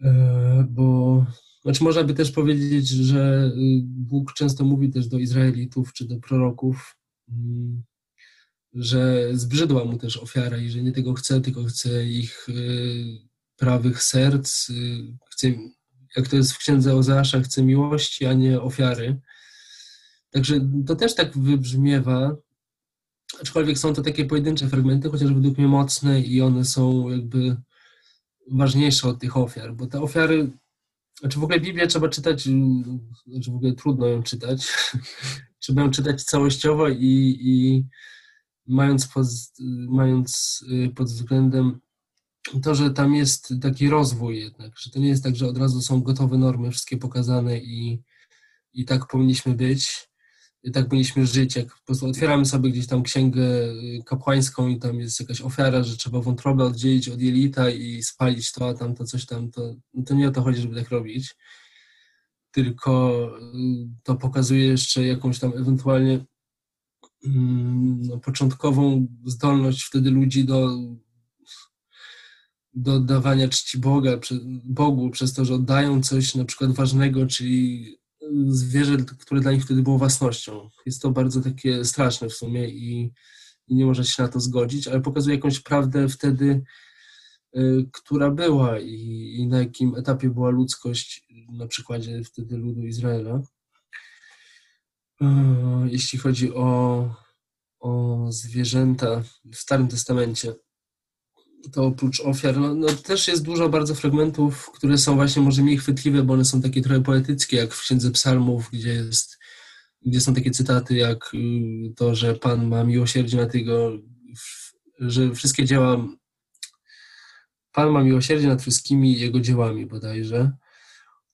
e, bo znaczy można by też powiedzieć, że y, Bóg często mówi też do Izraelitów czy do proroków, mm, że zbrzydła mu też ofiara i że nie tego chce, tylko chce ich y, prawych serc, y, chce, jak to jest w księdze Ozeasza, chce miłości, a nie ofiary. Także to też tak wybrzmiewa, aczkolwiek są to takie pojedyncze fragmenty, chociaż według mnie mocne i one są jakby ważniejsze od tych ofiar, bo te ofiary Znaczy w ogóle Biblię trzeba czytać, znaczy w ogóle trudno ją czytać. trzeba ją czytać całościowo i, i mając, pod, mając y, pod względem to, że tam jest taki rozwój jednak, że to nie jest tak, że od razu są gotowe normy, wszystkie pokazane i, i tak powinniśmy być, tak powinniśmy żyć, jak po prostu otwieramy sobie gdzieś tam księgę kapłańską i tam jest jakaś ofiara, że trzeba wątrobę oddzielić od jelita i spalić to, a tam to coś tam, to, no to nie o to chodzi, żeby tak robić, tylko y, to pokazuje jeszcze jakąś tam ewentualnie mm, no, początkową zdolność wtedy ludzi do do oddawania czci Boga, Bogu przez to, że oddają coś na przykład ważnego, czyli zwierzę, które dla nich wtedy było własnością. Jest to bardzo takie straszne w sumie i, i nie można się na to zgodzić, ale pokazuje jakąś prawdę wtedy, y, która była i, i, na jakim etapie była ludzkość na przykładzie wtedy ludu Izraela. Y, jeśli chodzi o, o zwierzęta w Starym Testamencie, to oprócz ofiar, no, no, też jest dużo bardzo fragmentów, które są właśnie może mniej chwytliwe, bo one są takie trochę poetyckie, jak w Księdze Psalmów, gdzie jest, gdzie są takie cytaty jak y, to, że Pan ma miłosierdzie na tego, że wszystkie dzieła Pan ma miłosierdzie nad wszystkimi jego dziełami bodajże.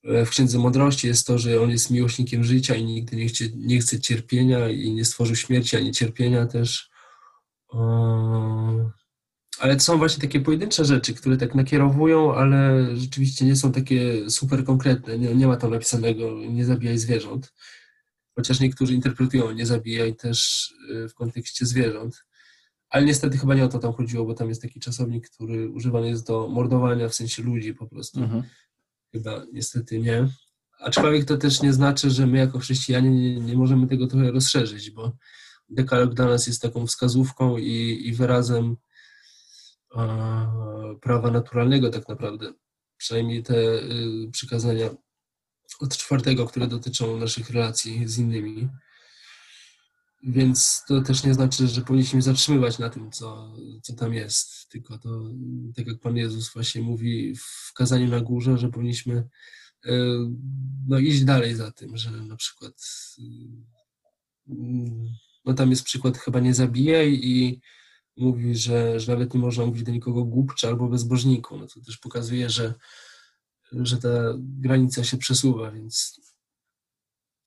W Księdze Mądrości jest to, że on jest miłośnikiem życia i nigdy nie chce, nie chce cierpienia i nie stworzył śmierci ani cierpienia też ale to są właśnie takie pojedyncze rzeczy, które tak nakierowują, ale rzeczywiście nie są takie super konkretne. Nie, nie ma tam napisanego nie zabijaj zwierząt. Chociaż niektórzy interpretują nie zabijaj też y, w kontekście zwierząt. Ale niestety chyba nie o to tam chodziło, bo tam jest taki czasownik, który używany jest do mordowania w sensie ludzi po prostu. Mhm. Chyba niestety nie. Aczkolwiek to też nie znaczy, że my jako chrześcijanie nie, nie możemy tego trochę rozszerzyć, bo dekalog dla nas jest taką wskazówką i, i wyrazem prawa naturalnego tak naprawdę. Przynajmniej te y, przykazania od czwartego, które dotyczą naszych relacji z innymi. Więc to też nie znaczy, że powinniśmy zatrzymywać na tym, co, co tam jest. Tylko to, tak jak Pan Jezus właśnie mówi w kazaniu na górze, że powinniśmy y, no, iść dalej za tym, że na przykład y, no tam jest przykład chyba nie zabijaj i mówi, że, że nawet nie można mówić do nikogo głupcze albo bezbożniku. No to też pokazuje, że, że ta granica się przesuwa, więc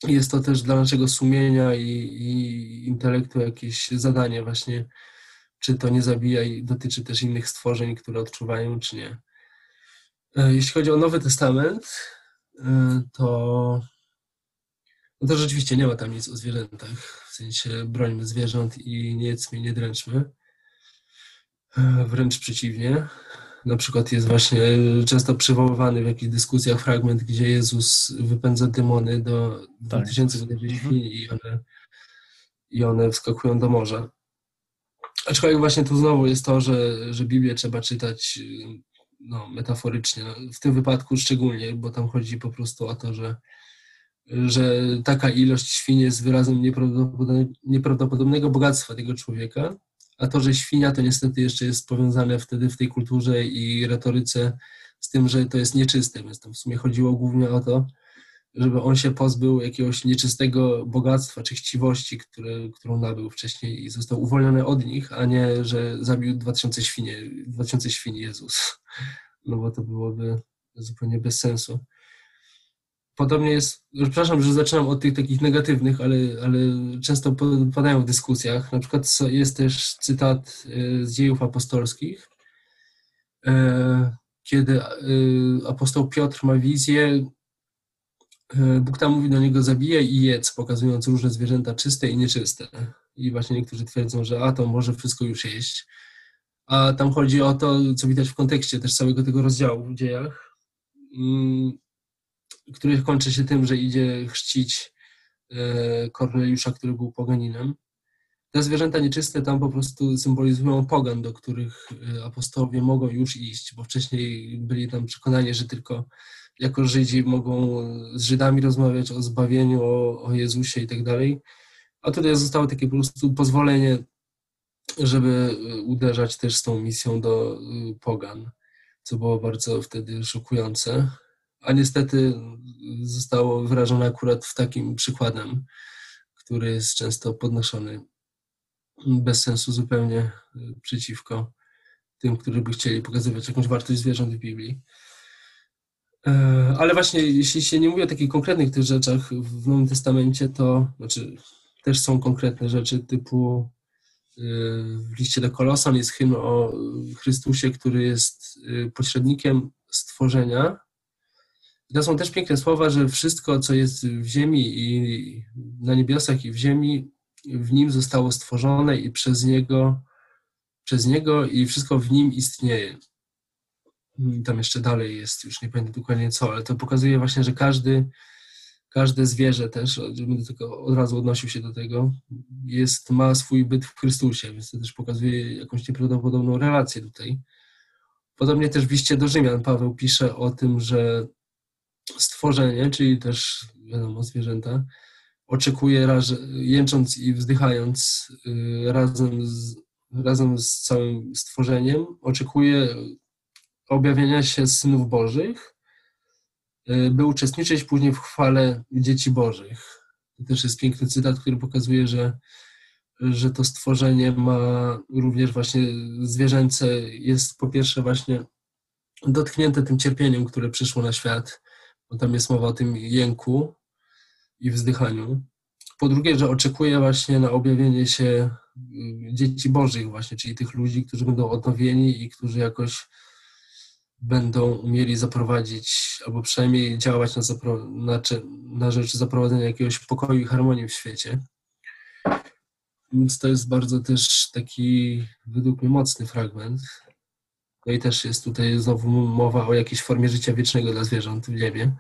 jest to też dla naszego sumienia i, i intelektu jakieś zadanie właśnie, czy to nie zabija i dotyczy też innych stworzeń, które odczuwają, czy nie. E, jeśli chodzi o Nowy Testament, e, to, no to rzeczywiście nie ma tam nic o zwierzętach, w sensie brońmy zwierząt i nie jedzmy, nie dręczmy. E, wręcz przeciwnie. Na przykład jest właśnie często przywoływany w jakichś dyskusjach fragment, gdzie Jezus wypędza demony do tak. tysięcy mhm. świń i one, i one wskakują do morza. Aczkolwiek właśnie tu znowu jest to, że, że Biblię trzeba czytać no, metaforycznie. W tym wypadku szczególnie, bo tam chodzi po prostu o to, że, że taka ilość świń jest wyrazem nieprawdopodobnego bogactwa tego człowieka a to, że świnia to niestety jeszcze jest powiązane wtedy w tej kulturze i retoryce z tym, że to jest nieczyste, więc tam w sumie chodziło głównie o to, żeby on się pozbył jakiegoś nieczystego bogactwa czy chciwości, które, którą nabył wcześniej i został uwolniony od nich, a nie, że zabił 2000 świnie, 2000 świni Jezus. No bo to byłoby zupełnie bez sensu. Podobnie jest, przepraszam, że zaczynam od tych takich negatywnych, ale, ale często padają w dyskusjach. Na przykład jest też cytat e, z dziejów apostolskich, e, kiedy e, apostoł Piotr ma wizję, Bóg tam mówi do niego zabijaj i jedz, pokazując różne zwierzęta czyste i nieczyste. I właśnie niektórzy twierdzą, że a to może wszystko już jeść. A tam chodzi o to, co widać w kontekście też całego tego rozdziału w dziejach który kończy się tym, że idzie chrzcić e, Korneliusza, który był poganinem. Te zwierzęta nieczyste tam po prostu symbolizują pogan, do których e, apostołowie mogą już iść, bo wcześniej byli tam przekonani, że tylko jako Żydzi mogą z Żydami rozmawiać o zbawieniu, o, o Jezusie i tak dalej. A tutaj zostało takie po prostu pozwolenie, żeby e, uderzać też z tą misją do pogan, co było bardzo wtedy szokujące a niestety zostało wyrażone akurat w takim przykładem, który jest często podnoszony bez sensu zupełnie przeciwko tym, którzy by chcieli pokazywać jakąś wartość zwierząt w Biblii. E, ale właśnie, jeśli się nie mówi o takich konkretnych tych rzeczach w Nowym Testamencie, to znaczy też są konkretne rzeczy typu e, w liście do Kolosan jest hymn o Chrystusie, który jest e, pośrednikiem stworzenia. I to są też piękne słowa, że wszystko, co jest w ziemi i na niebiosach i w ziemi, w nim zostało stworzone i przez niego, przez niego i wszystko w nim istnieje tam jeszcze dalej jest, już nie pamiętam dokładnie co, ale to pokazuje właśnie, że każdy, każde zwierzę też, będę tylko od razu odnosił się do tego, jest, ma swój byt w Chrystusie, więc to też pokazuje jakąś nieprawdopodobną relację tutaj. Podobnie też w liście do Rzymian Paweł pisze o tym, że stworzenie, czyli też wiadomo zwierzęta, oczekuje jęcząc i wzdychając y, razem z, razem z całym stworzeniem, oczekuje objawienia się synów Bożych, y, by uczestniczyć później w chwale dzieci Bożych. To też jest piękny cytat, który pokazuje, że, że to stworzenie ma również właśnie zwierzęce, jest po pierwsze właśnie dotknięte tym cierpieniem, które przyszło na świat, tam jest mowa o tym jęku i wzdychaniu. Po drugie, że oczekuje właśnie na objawienie się y, dzieci Bożych właśnie, czyli tych ludzi, którzy będą odnowieni i którzy jakoś będą umieli zaprowadzić, albo przynajmniej działać na, na, na rzecz zaprowadzenia jakiegoś pokoju i harmonii w świecie. Więc to jest bardzo też taki, według mnie, mocny fragment. No i też jest tutaj znowu mowa o jakiejś formie życia wiecznego dla zwierząt w niebie.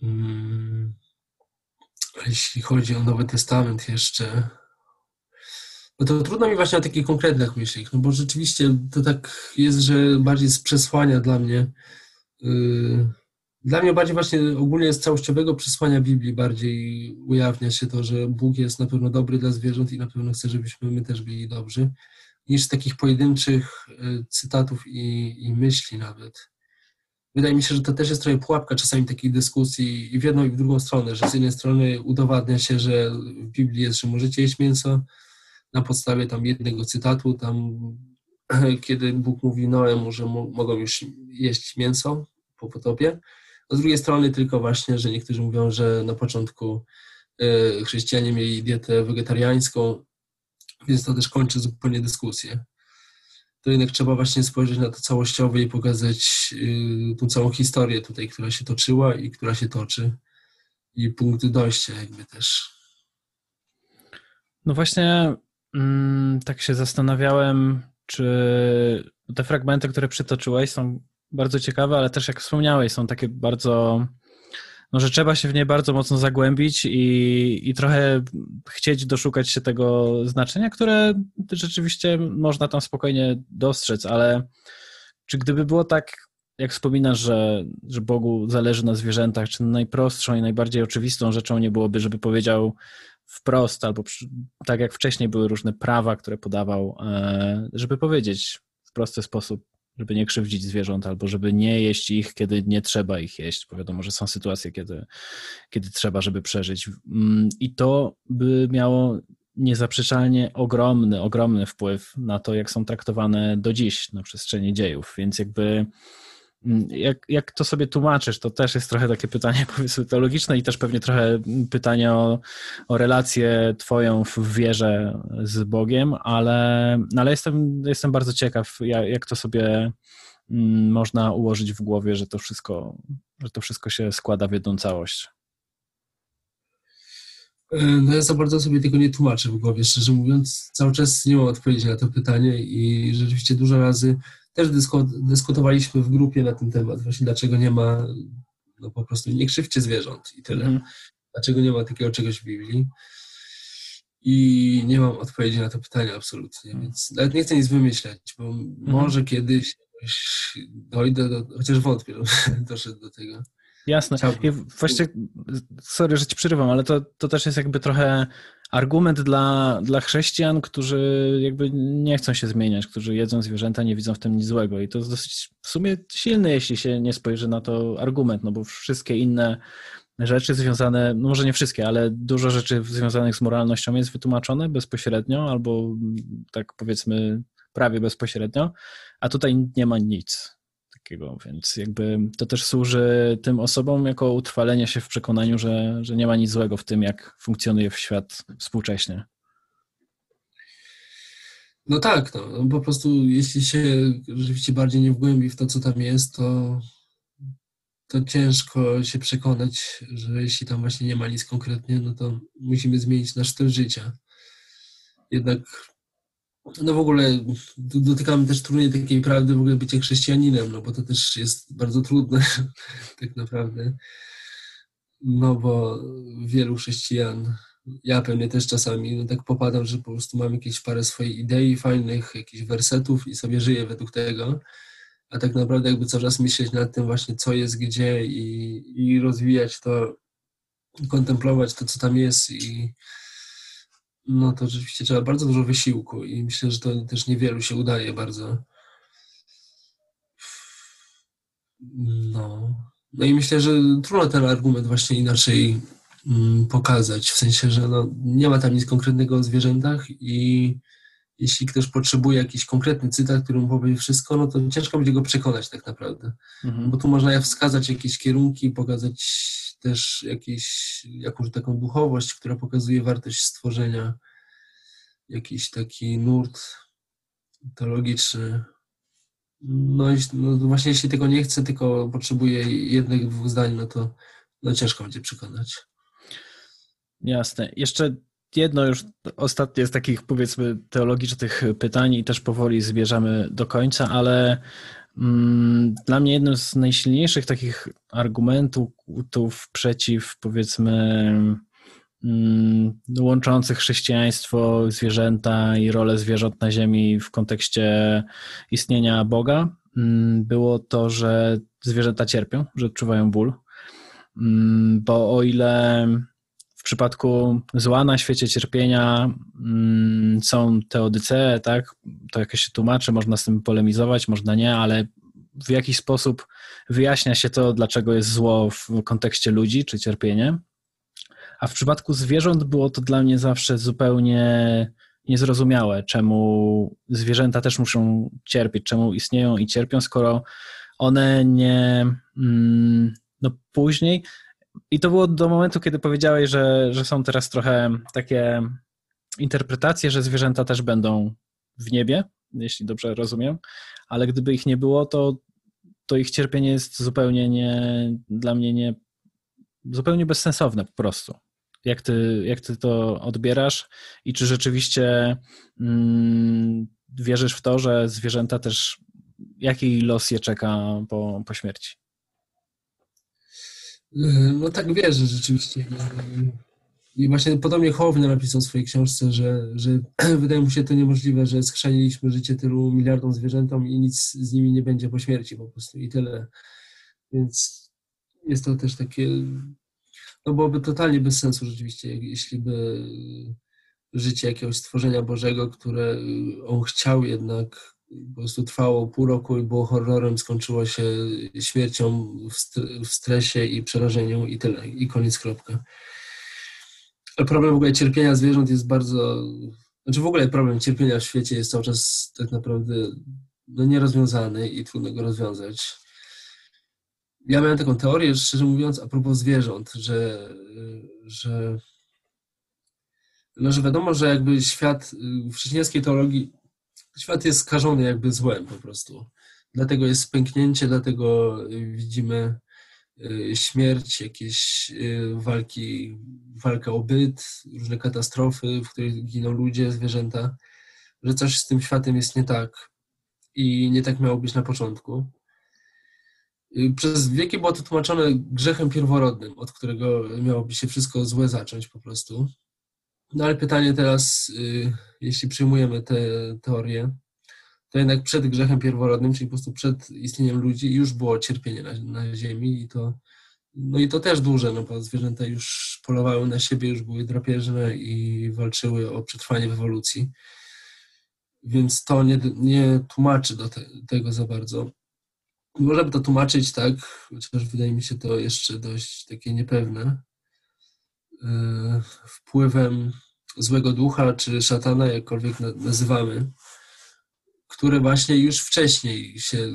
Hmm. Jeśli chodzi o Nowy Testament jeszcze, no to trudno mi właśnie o takich konkretnych myślach, no bo rzeczywiście to tak jest, że bardziej z przesłania dla mnie, yy, dla mnie bardziej właśnie ogólnie z całościowego przesłania Biblii bardziej ujawnia się to, że Bóg jest na pewno dobry dla zwierząt i na pewno chce, żebyśmy my też byli dobrzy, niż takich pojedynczych yy, cytatów i, i myśli nawet. Wydaje mi się, że to też jest trochę pułapka czasami takich dyskusji i w jedną i w drugą stronę, że z jednej strony udowadnia się, że w Biblii jest, że możecie jeść mięso, na podstawie tam jednego cytatu, tam kiedy Bóg mówi Noemu, że mogą już jeść mięso po potopie. A z drugiej strony tylko właśnie, że niektórzy mówią, że na początku e, chrześcijanie mieli dietę wegetariańską, więc to też kończy zupełnie dyskusję. To jednak trzeba właśnie spojrzeć na to całościowo i pokazać y, tą całą historię tutaj, która się toczyła i która się toczy i punkty dojścia jakby też. No właśnie Mm, tak się zastanawiałem, czy te fragmenty, które przytoczyłeś, są bardzo ciekawe, ale też jak wspomniałeś, są takie bardzo. No, że trzeba się w nie bardzo mocno zagłębić i, i trochę chcieć doszukać się tego znaczenia, które rzeczywiście można tam spokojnie dostrzec, ale czy gdyby było tak, jak wspominasz, że, że Bogu zależy na zwierzętach, czy najprostszą i najbardziej oczywistą rzeczą nie byłoby, żeby powiedział, wprost, albo przy, tak jak wcześniej były różne prawa, które podawał, e, żeby powiedzieć w prosty sposób, żeby nie krzywdzić zwierząt, albo żeby nie jeść ich, kiedy nie trzeba ich jeść, bo wiadomo, że są sytuacje, kiedy, kiedy trzeba, żeby przeżyć. Mm, I to by miało niezaprzeczalnie ogromny, ogromny wpływ na to, jak są traktowane do dziś na przestrzeni dziejów. Więc jakby jak, jak to sobie tłumaczysz? To też jest trochę takie pytanie, powiedzmy, teologiczne i też pewnie trochę pytanie o, o relację Twoją w wierze z Bogiem, ale, no ale jestem, jestem bardzo ciekaw, jak, jak to sobie mm, można ułożyć w głowie, że to wszystko, że to wszystko się składa w jedną całość. E, no ja za bardzo sobie tego nie tłumaczę w głowie, szczerze mówiąc. Cały czas nie mam odpowiedzi na to pytanie i rzeczywiście dużo razy też dyskutowaliśmy w grupie na ten temat, właśnie dlaczego nie ma, no po prostu nie krzywcie zwierząt i tyle. Mm. Dlaczego nie ma takiego czegoś w Biblii? I nie mam odpowiedzi na to pytanie absolutnie, mm. więc nawet nie chcę nic wymyślać, bo mm. może kiedyś dojdę do, chociaż wątpię, doszedł do tego. Jasne. I właśnie, sorry, że ci przerywam, ale to, to też jest jakby trochę argument dla, dla chrześcijan, którzy jakby nie chcą się zmieniać, którzy jedzą zwierzęta, nie widzą w tym nic złego. I to jest dosyć w sumie silny, jeśli się nie spojrzy na to argument, no bo wszystkie inne rzeczy związane, no może nie wszystkie, ale dużo rzeczy związanych z moralnością jest wytłumaczone bezpośrednio, albo tak powiedzmy prawie bezpośrednio, a tutaj nie ma nic takiego, więc jakby to też służy tym osobom jako utrwalenie się w przekonaniu, że, że nie ma nic złego w tym, jak funkcjonuje w świat współcześnie. No tak, no, po prostu jeśli się rzeczywiście bardziej nie wgłębi w to, co tam jest, to, to ciężko się przekonać, że jeśli tam właśnie nie ma nic konkretnie, no to musimy zmienić nasz styl życia. Jednak no w ogóle dotykamy też trudnej takiej prawdy w ogóle bycie chrześcijaninem, no bo to też jest bardzo trudne tak naprawdę. No bo wielu chrześcijan, ja pewnie też czasami no tak popadam, że po prostu mam jakieś parę swoich idei fajnych, jakichś wersetów i sobie żyję według tego, a tak naprawdę jakby cały czas myśleć nad tym właśnie co jest gdzie i, i rozwijać to, kontemplować to co tam jest i no to rzeczywiście trzeba bardzo dużo wysiłku i myślę, że to też niewielu się udaje bardzo. No. No i myślę, że trudno ten argument właśnie inaczej mm, pokazać, w sensie, że no, nie ma tam nic konkretnego o zwierzętach i jeśli ktoś potrzebuje jakiś konkretny cytat, który mu powie wszystko, no to ciężko będzie go przekonać tak naprawdę. Mhm. Bo tu można wskazać jakieś kierunki, pokazać też jakieś, jakąś taką duchowość, która pokazuje wartość stworzenia, jakiś taki nurt teologiczny. No, i, no właśnie jeśli tego nie chce, tylko potrzebuje jednych, dwóch zdań, no to no ciężko będzie przekonać. Jasne. Jeszcze jedno już ostatnie z takich powiedzmy teologicznych pytań i też powoli zbierzamy do końca, ale dla mnie jednym z najsilniejszych takich argumentów przeciw, powiedzmy, mm, łączących chrześcijaństwo, zwierzęta i rolę zwierząt na Ziemi w kontekście istnienia Boga mm, było to, że zwierzęta cierpią, że odczuwają ból. Bo o ile przypadku zła na świecie cierpienia mm, są teodyce, tak? To jakoś się tłumaczy, można z tym polemizować, można nie, ale w jakiś sposób wyjaśnia się to, dlaczego jest zło w kontekście ludzi czy cierpienie. A w przypadku zwierząt było to dla mnie zawsze zupełnie niezrozumiałe, czemu zwierzęta też muszą cierpieć, czemu istnieją i cierpią, skoro one nie. Mm, no później i to było do momentu, kiedy powiedziałeś, że, że są teraz trochę takie interpretacje, że zwierzęta też będą w niebie, jeśli dobrze rozumiem, ale gdyby ich nie było, to, to ich cierpienie jest zupełnie nie, dla mnie nie, zupełnie bezsensowne po prostu. Jak ty, jak ty to odbierasz i czy rzeczywiście mm, wierzysz w to, że zwierzęta też, jaki los je czeka po, po śmierci? No tak wierzę rzeczywiście. I właśnie podobnie Hołownia napisał w swojej książce, że, że wydaje mu się to niemożliwe, że skrzaniliśmy życie tylu miliardom zwierzętom i nic z nimi nie będzie po śmierci po prostu i tyle. Więc jest to też takie, no byłoby totalnie bez sensu rzeczywiście, jeśli by życie jakiegoś stworzenia Bożego, które on chciał jednak po prostu trwało pół roku i było horrorem, skończyło się śmiercią w stresie i przerażeniu i tyle, i koniec, kropka. Ale problem w ogóle cierpienia zwierząt jest bardzo, znaczy w ogóle problem cierpienia w świecie jest cały czas tak naprawdę no, nierozwiązany i trudno go rozwiązać. Ja miałem taką teorię, szczerze mówiąc, a propos zwierząt, że, że, no, że wiadomo, że jakby świat w chrześcijańskiej teologii świat jest skażony jakby złem po prostu. Dlatego jest pęknięcie, dlatego y, widzimy y, śmierć, jakieś y, walki, walkę o byt, różne katastrofy, w których giną ludzie, zwierzęta, że coś z tym światem jest nie tak i nie tak miało być na początku. Przez wieki było to tłumaczone grzechem pierworodnym, od którego miałoby się wszystko złe zacząć po prostu. No ale pytanie teraz, y, jeśli przyjmujemy tę teorię, to jednak przed grzechem pierworodnym, czyli po prostu przed istnieniem ludzi, już było cierpienie na, na ziemi i to No i to też duże, no bo zwierzęta już polowały na siebie, już były drapieżne i walczyły o przetrwanie w ewolucji. Więc to nie, nie tłumaczy do te, tego za bardzo. Można by to tłumaczyć tak, chociaż wydaje mi się to jeszcze dość takie niepewne, wpływem złego ducha czy szatana, jakkolwiek nazywamy, które właśnie już wcześniej się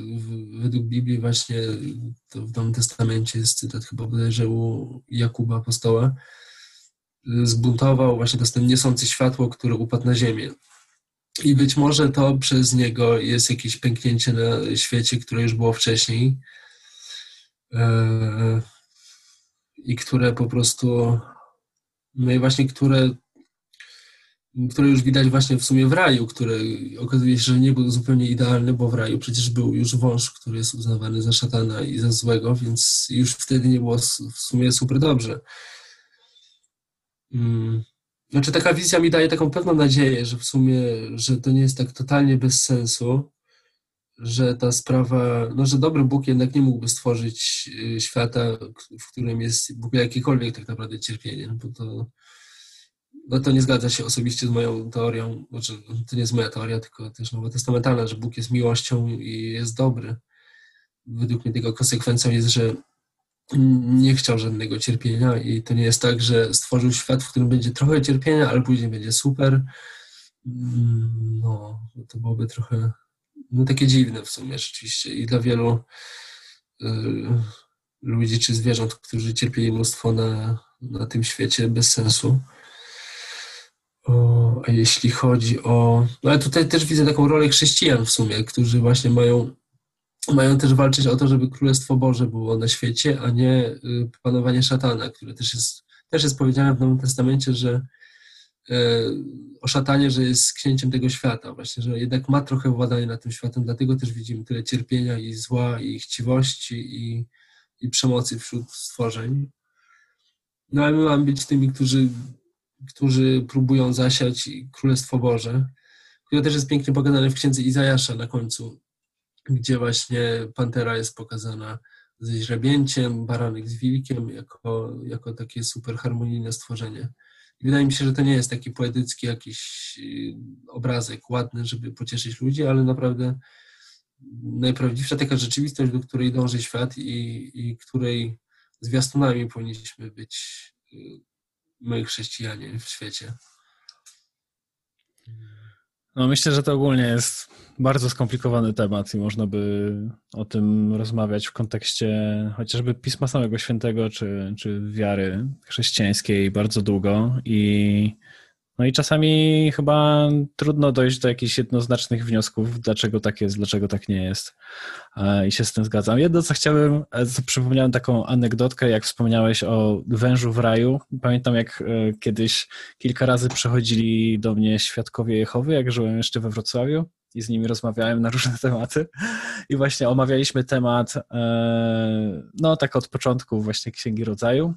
według Biblii właśnie to w Nowym Testamencie jest cytat chyba bodajże u Jakuba Apostoła, zbuntował właśnie to ten niosący światło, które upadł na ziemię. I być może to przez niego jest jakieś pęknięcie na świecie, które już było wcześniej e, i które po prostu, no i właśnie które które już widać właśnie w sumie w raju, który okazuje się, że nie był zupełnie idealny, bo w raju przecież był już wąż, który jest uznawany za szatana i za złego, więc już wtedy nie było w sumie super dobrze. Hmm. Znaczy taka wizja mi daje taką pewną nadzieję, że w sumie, że to nie jest tak totalnie bez sensu, że ta sprawa, no że dobry Bóg jednak nie mógłby stworzyć y, świata, w którym jest w ogóle jakiekolwiek tak naprawdę cierpienie, no bo to no to nie zgadza się osobiście z moją teorią, znaczy to nie jest moja teoria, tylko też nowotestamentalna, że Bóg jest miłością i jest dobry. Według mnie tego konsekwencją jest, że nie chciał żadnego cierpienia i to nie jest tak, że stworzył świat, w którym będzie trochę cierpienia, ale później będzie super. No, to byłoby trochę no, takie dziwne w sumie rzeczywiście i dla wielu y, ludzi czy zwierząt, którzy cierpieli mnóstwo na, na tym świecie bez sensu. O, a jeśli chodzi o. No ale tutaj też widzę taką rolę chrześcijan w sumie, którzy właśnie mają, mają też walczyć o to, żeby Królestwo Boże było na świecie, a nie y, panowanie szatana, które też jest, też jest powiedziane w Nowym Testamencie, że e, o szatanie, że jest księciem tego świata, właśnie, że jednak ma trochę władanie nad tym światem, dlatego też widzimy tyle cierpienia i zła, i chciwości, i, i przemocy wśród stworzeń. No ale my mamy być tymi, którzy którzy próbują zasiać Królestwo Boże, które też jest pięknie pokazane w księdze Izajasza na końcu, gdzie właśnie pantera jest pokazana ze źrebięciem, baranek z wilkiem, jako, jako takie super harmonijne stworzenie. Wydaje mi się, że to nie jest taki poetycki jakiś y, obrazek ładny, żeby pocieszyć ludzi, ale naprawdę najprawdziwsza taka rzeczywistość, do której dąży świat i, i której zwiastunami powinniśmy być y, my chrześcijanie w świecie? No myślę, że to ogólnie jest bardzo skomplikowany temat i można by o tym rozmawiać w kontekście chociażby Pisma Samego Świętego czy, czy wiary chrześcijańskiej bardzo długo i no i czasami chyba trudno dojść do jakichś jednoznacznych wniosków, dlaczego tak jest, dlaczego tak nie jest. E, I się z tym zgadzam. Jedno, co chciałbym, e, co przypomniałem taką anegdotkę, jak wspomniałeś o wężu w raju. Pamiętam, jak e, kiedyś kilka razy przychodzili do mnie świadkowie Jehowy, jak żyłem jeszcze we Wrocławiu i z nimi rozmawiałem na różne tematy. I właśnie omawialiśmy temat, no tak od początku właśnie Księgi Rodzaju.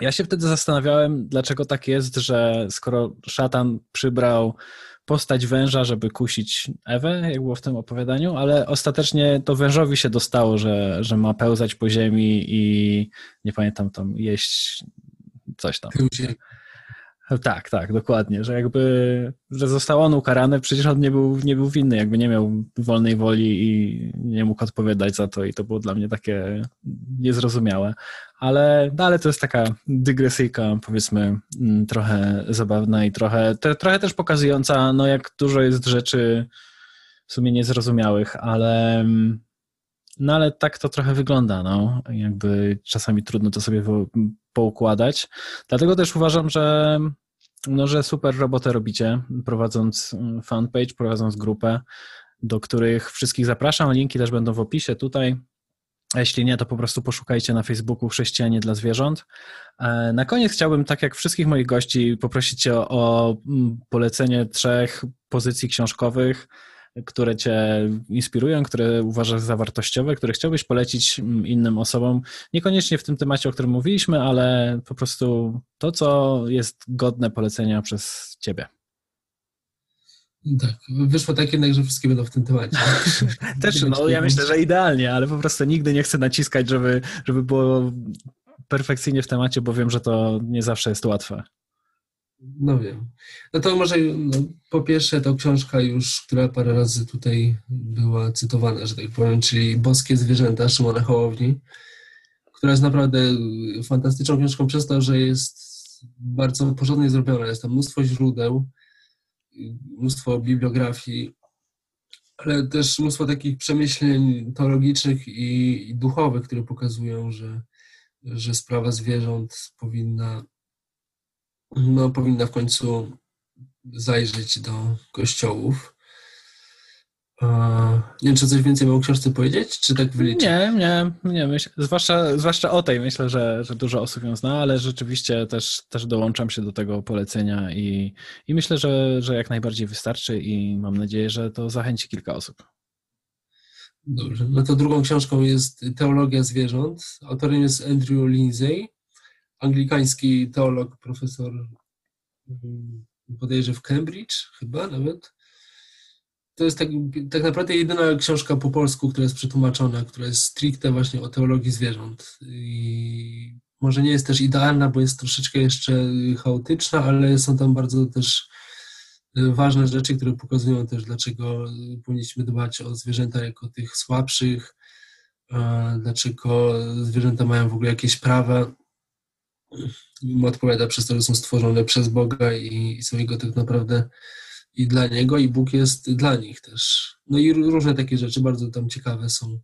Ja się wtedy zastanawiałem, dlaczego tak jest, że skoro szatan przybrał postać węża, żeby kusić Ewę, jak było w tym opowiadaniu, ale ostatecznie to wężowi się dostało, że, że ma pełzać po ziemi i nie pamiętam tam jeść coś tam. Tak, tak, dokładnie, że jakby, że został on ukarany, przecież on nie był, nie był winny, jakby nie miał wolnej woli i nie mógł odpowiadać za to i to było dla mnie takie niezrozumiałe, ale, no, ale to jest taka dygresyjka, powiedzmy, mm, trochę zabawna i trochę, te, trochę też pokazująca, no jak dużo jest rzeczy w sumie niezrozumiałych, ale no ale tak to trochę wygląda, no. Jakby czasami trudno to sobie poukładać. Dlatego też uważam, że no, że super robotę robicie, prowadząc mm, fanpage, prowadząc grupę, do których wszystkich zapraszam. Linki też będą w opisie tutaj. A jeśli nie, to po prostu poszukajcie na Facebooku Chrześcijanie dla Zwierząt. E, na koniec chciałbym, tak jak wszystkich moich gości, poprosić Cię o, mm, polecenie trzech pozycji książkowych, które cię inspirują, które uważasz za wartościowe, które chciałbyś polecić mm, innym osobom, niekoniecznie w tym temacie, o którym mówiliśmy, ale po prostu to, co jest godne polecenia przez ciebie. Tak, wyszło tak jednak, że wszystkie będą w tym temacie. Też, no ja myślę, że idealnie, ale po prostu nigdy nie chcę naciskać, żeby, żeby było perfekcyjnie w temacie, bo wiem, że to nie zawsze jest łatwe. No wiem. No to może no, po pierwsze to książka już, która parę razy tutaj była cytowana, że tak powiem, czyli Boskie zwierzęta Szymona Hołowni, która jest naprawdę fantastyczną książką przez to, że jest bardzo porządnie zrobiona. Jest tam mnóstwo źródeł, mnóstwo bibliografii, ale też mnóstwo takich przemyśleń teologicznych i, i duchowych, które pokazują, że, że sprawa zwierząt powinna no, powinna w końcu zajrzeć do kościołów. Nie wiem, czy coś więcej o książce powiedzieć, czy tak wyliczyć? Nie, nie, nie. Myśl, zwłaszcza, zwłaszcza o tej myślę, że, że dużo osób ją zna, ale rzeczywiście też, też dołączam się do tego polecenia i, i myślę, że, że jak najbardziej wystarczy i mam nadzieję, że to zachęci kilka osób. Dobrze. No to drugą książką jest Teologia zwierząt. Autorem jest Andrew Lindsay anglikański teolog, profesor mm, bodajże w Cambridge chyba nawet. To jest tak, tak naprawdę jedyna książka po polsku, która jest przetłumaczona, która jest stricte właśnie o teologii zwierząt. I może nie jest też idealna, bo jest troszeczkę jeszcze chaotyczna, ale są tam bardzo też ważne rzeczy, które pokazują też, dlaczego powinniśmy dbać o zwierzęta jako tych słabszych, dlaczego zwierzęta mają w ogóle jakieś prawa odpowiada przez to, że są stworzone przez Boga i są jego tak naprawdę i dla Niego, i Bóg jest dla nich też. No i różne takie rzeczy bardzo tam ciekawe są.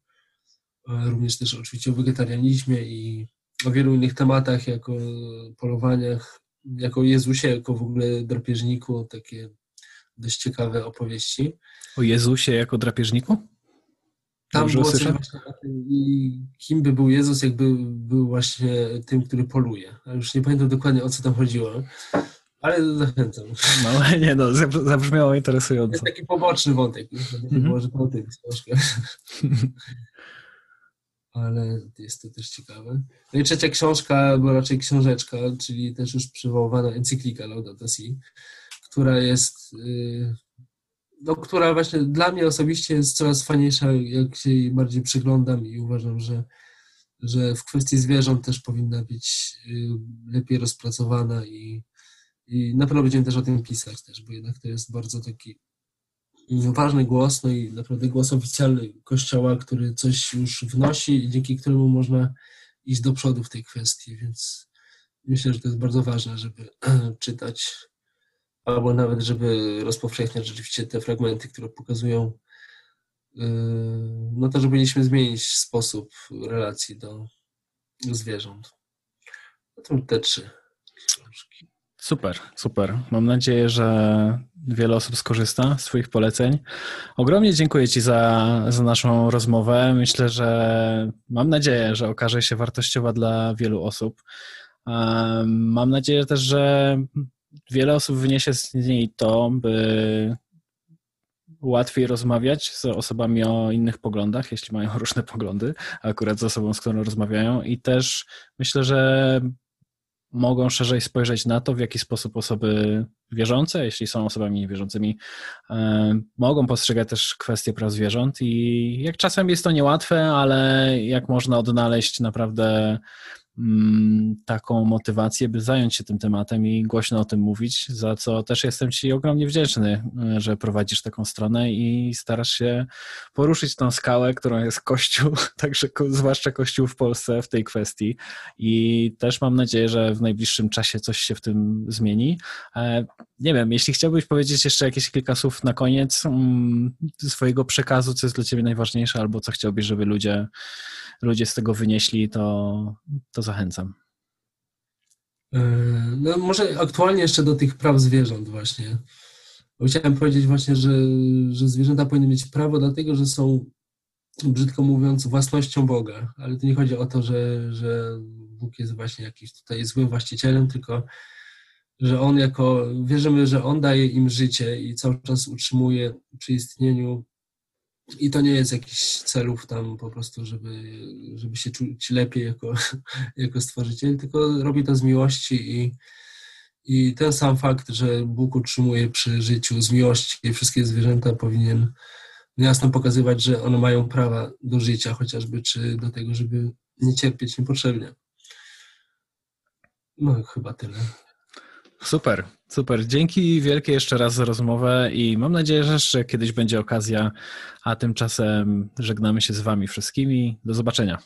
Również też oczywiście o wegetarianizmie i o wielu innych tematach, jako polowaniach, jako Jezusie, jako w ogóle drapieżniku, takie dość ciekawe opowieści. O Jezusie jako drapieżniku? Tam Dobrze było coś właśnie i kim by był Jezus, jakby był właśnie tym, który poluje. Już nie pamiętam dokładnie o co tam chodziło, ale zachęcam. No nie no, zabrzmiało interesująco. Jest taki poboczny wątek, mm -hmm. może po tym troszkę. ale jest to też ciekawe. No i trzecia książka, bo raczej książeczka, czyli też już przywoływana encyklika Laudato Si, która jest y, no, która właśnie dla mnie osobiście jest coraz fajniejsza, jak się jej bardziej przyglądam i uważam, że, że w kwestii zwierząt też powinna być y, lepiej rozpracowana i, i na pewno będziemy też o tym pisać też, bo jednak to jest bardzo taki ważny głos, no i naprawdę głos oficjalny Kościoła, który coś już wnosi i dzięki któremu można iść do przodu w tej kwestii, więc myślę, że to jest bardzo ważne, żeby czytać albo nawet, żeby rozpowszechniać rzeczywiście te fragmenty, które pokazują, yy, no to, że powinniśmy zmienić sposób relacji do, zwierząt. No to te trzy książki. Super, super. Mam nadzieję, że wiele osób skorzysta z Twoich poleceń. Ogromnie dziękuję Ci za, za naszą rozmowę. Myślę, że mam nadzieję, że okaże się wartościowa dla wielu osób. Mam nadzieję też, że wiele osób wyniesie z niej to, by łatwiej rozmawiać z osobami o innych poglądach, jeśli mają różne poglądy, akurat z osobą, z którą rozmawiają. I też myślę, że mogą szerzej spojrzeć na to, w jaki sposób osoby wierzące, jeśli są osobami niewierzącymi, e, mogą postrzegać też kwestie praw zwierząt. I jak czasem jest to niełatwe, ale jak można odnaleźć naprawdę taką motywację, by zająć się tym tematem i głośno o tym mówić, za co też jestem Ci ogromnie wdzięczny, e, że prowadzisz taką stronę i starasz się poruszyć tą skałę, którą jest Kościół, także zwłaszcza Kościół w Polsce w tej kwestii. I też mam nadzieję, że w najbliższym czasie coś się w tym zmieni. E, nie wiem, jeśli chciałbyś powiedzieć jeszcze jakieś kilka słów na koniec mm, swojego przekazu, co jest dla Ciebie najważniejsze, albo co chciałbyś, żeby ludzie, ludzie z tego wynieśli, to, to zachęcam. E, no może aktualnie jeszcze do tych praw zwierząt właśnie. Bo chciałem powiedzieć właśnie, że, że zwierzęta powinny mieć prawo dlatego, że są, brzydko mówiąc, własnością Boga. Ale to nie chodzi o to, że, że Bóg jest właśnie jakiś tutaj złym właścicielem, tylko że On jako, wierzymy, że On daje im życie i cały czas utrzymuje przy istnieniu i to nie jest jakiś celów tam po prostu, żeby, żeby się czuć lepiej jako, jako stworzyciel, tylko robi to z miłości i, i ten sam fakt, że Bóg utrzymuje przy życiu z miłości wszystkie zwierzęta powinien jasno pokazywać, że one mają prawa do życia chociażby, czy do tego, żeby nie cierpieć niepotrzebnie. No, chyba tyle. Super, super. Dzięki wielkie jeszcze raz za rozmowę i mam nadzieję, że jeszcze kiedyś będzie okazja, a tymczasem żegnamy się z Wami wszystkimi. Do zobaczenia.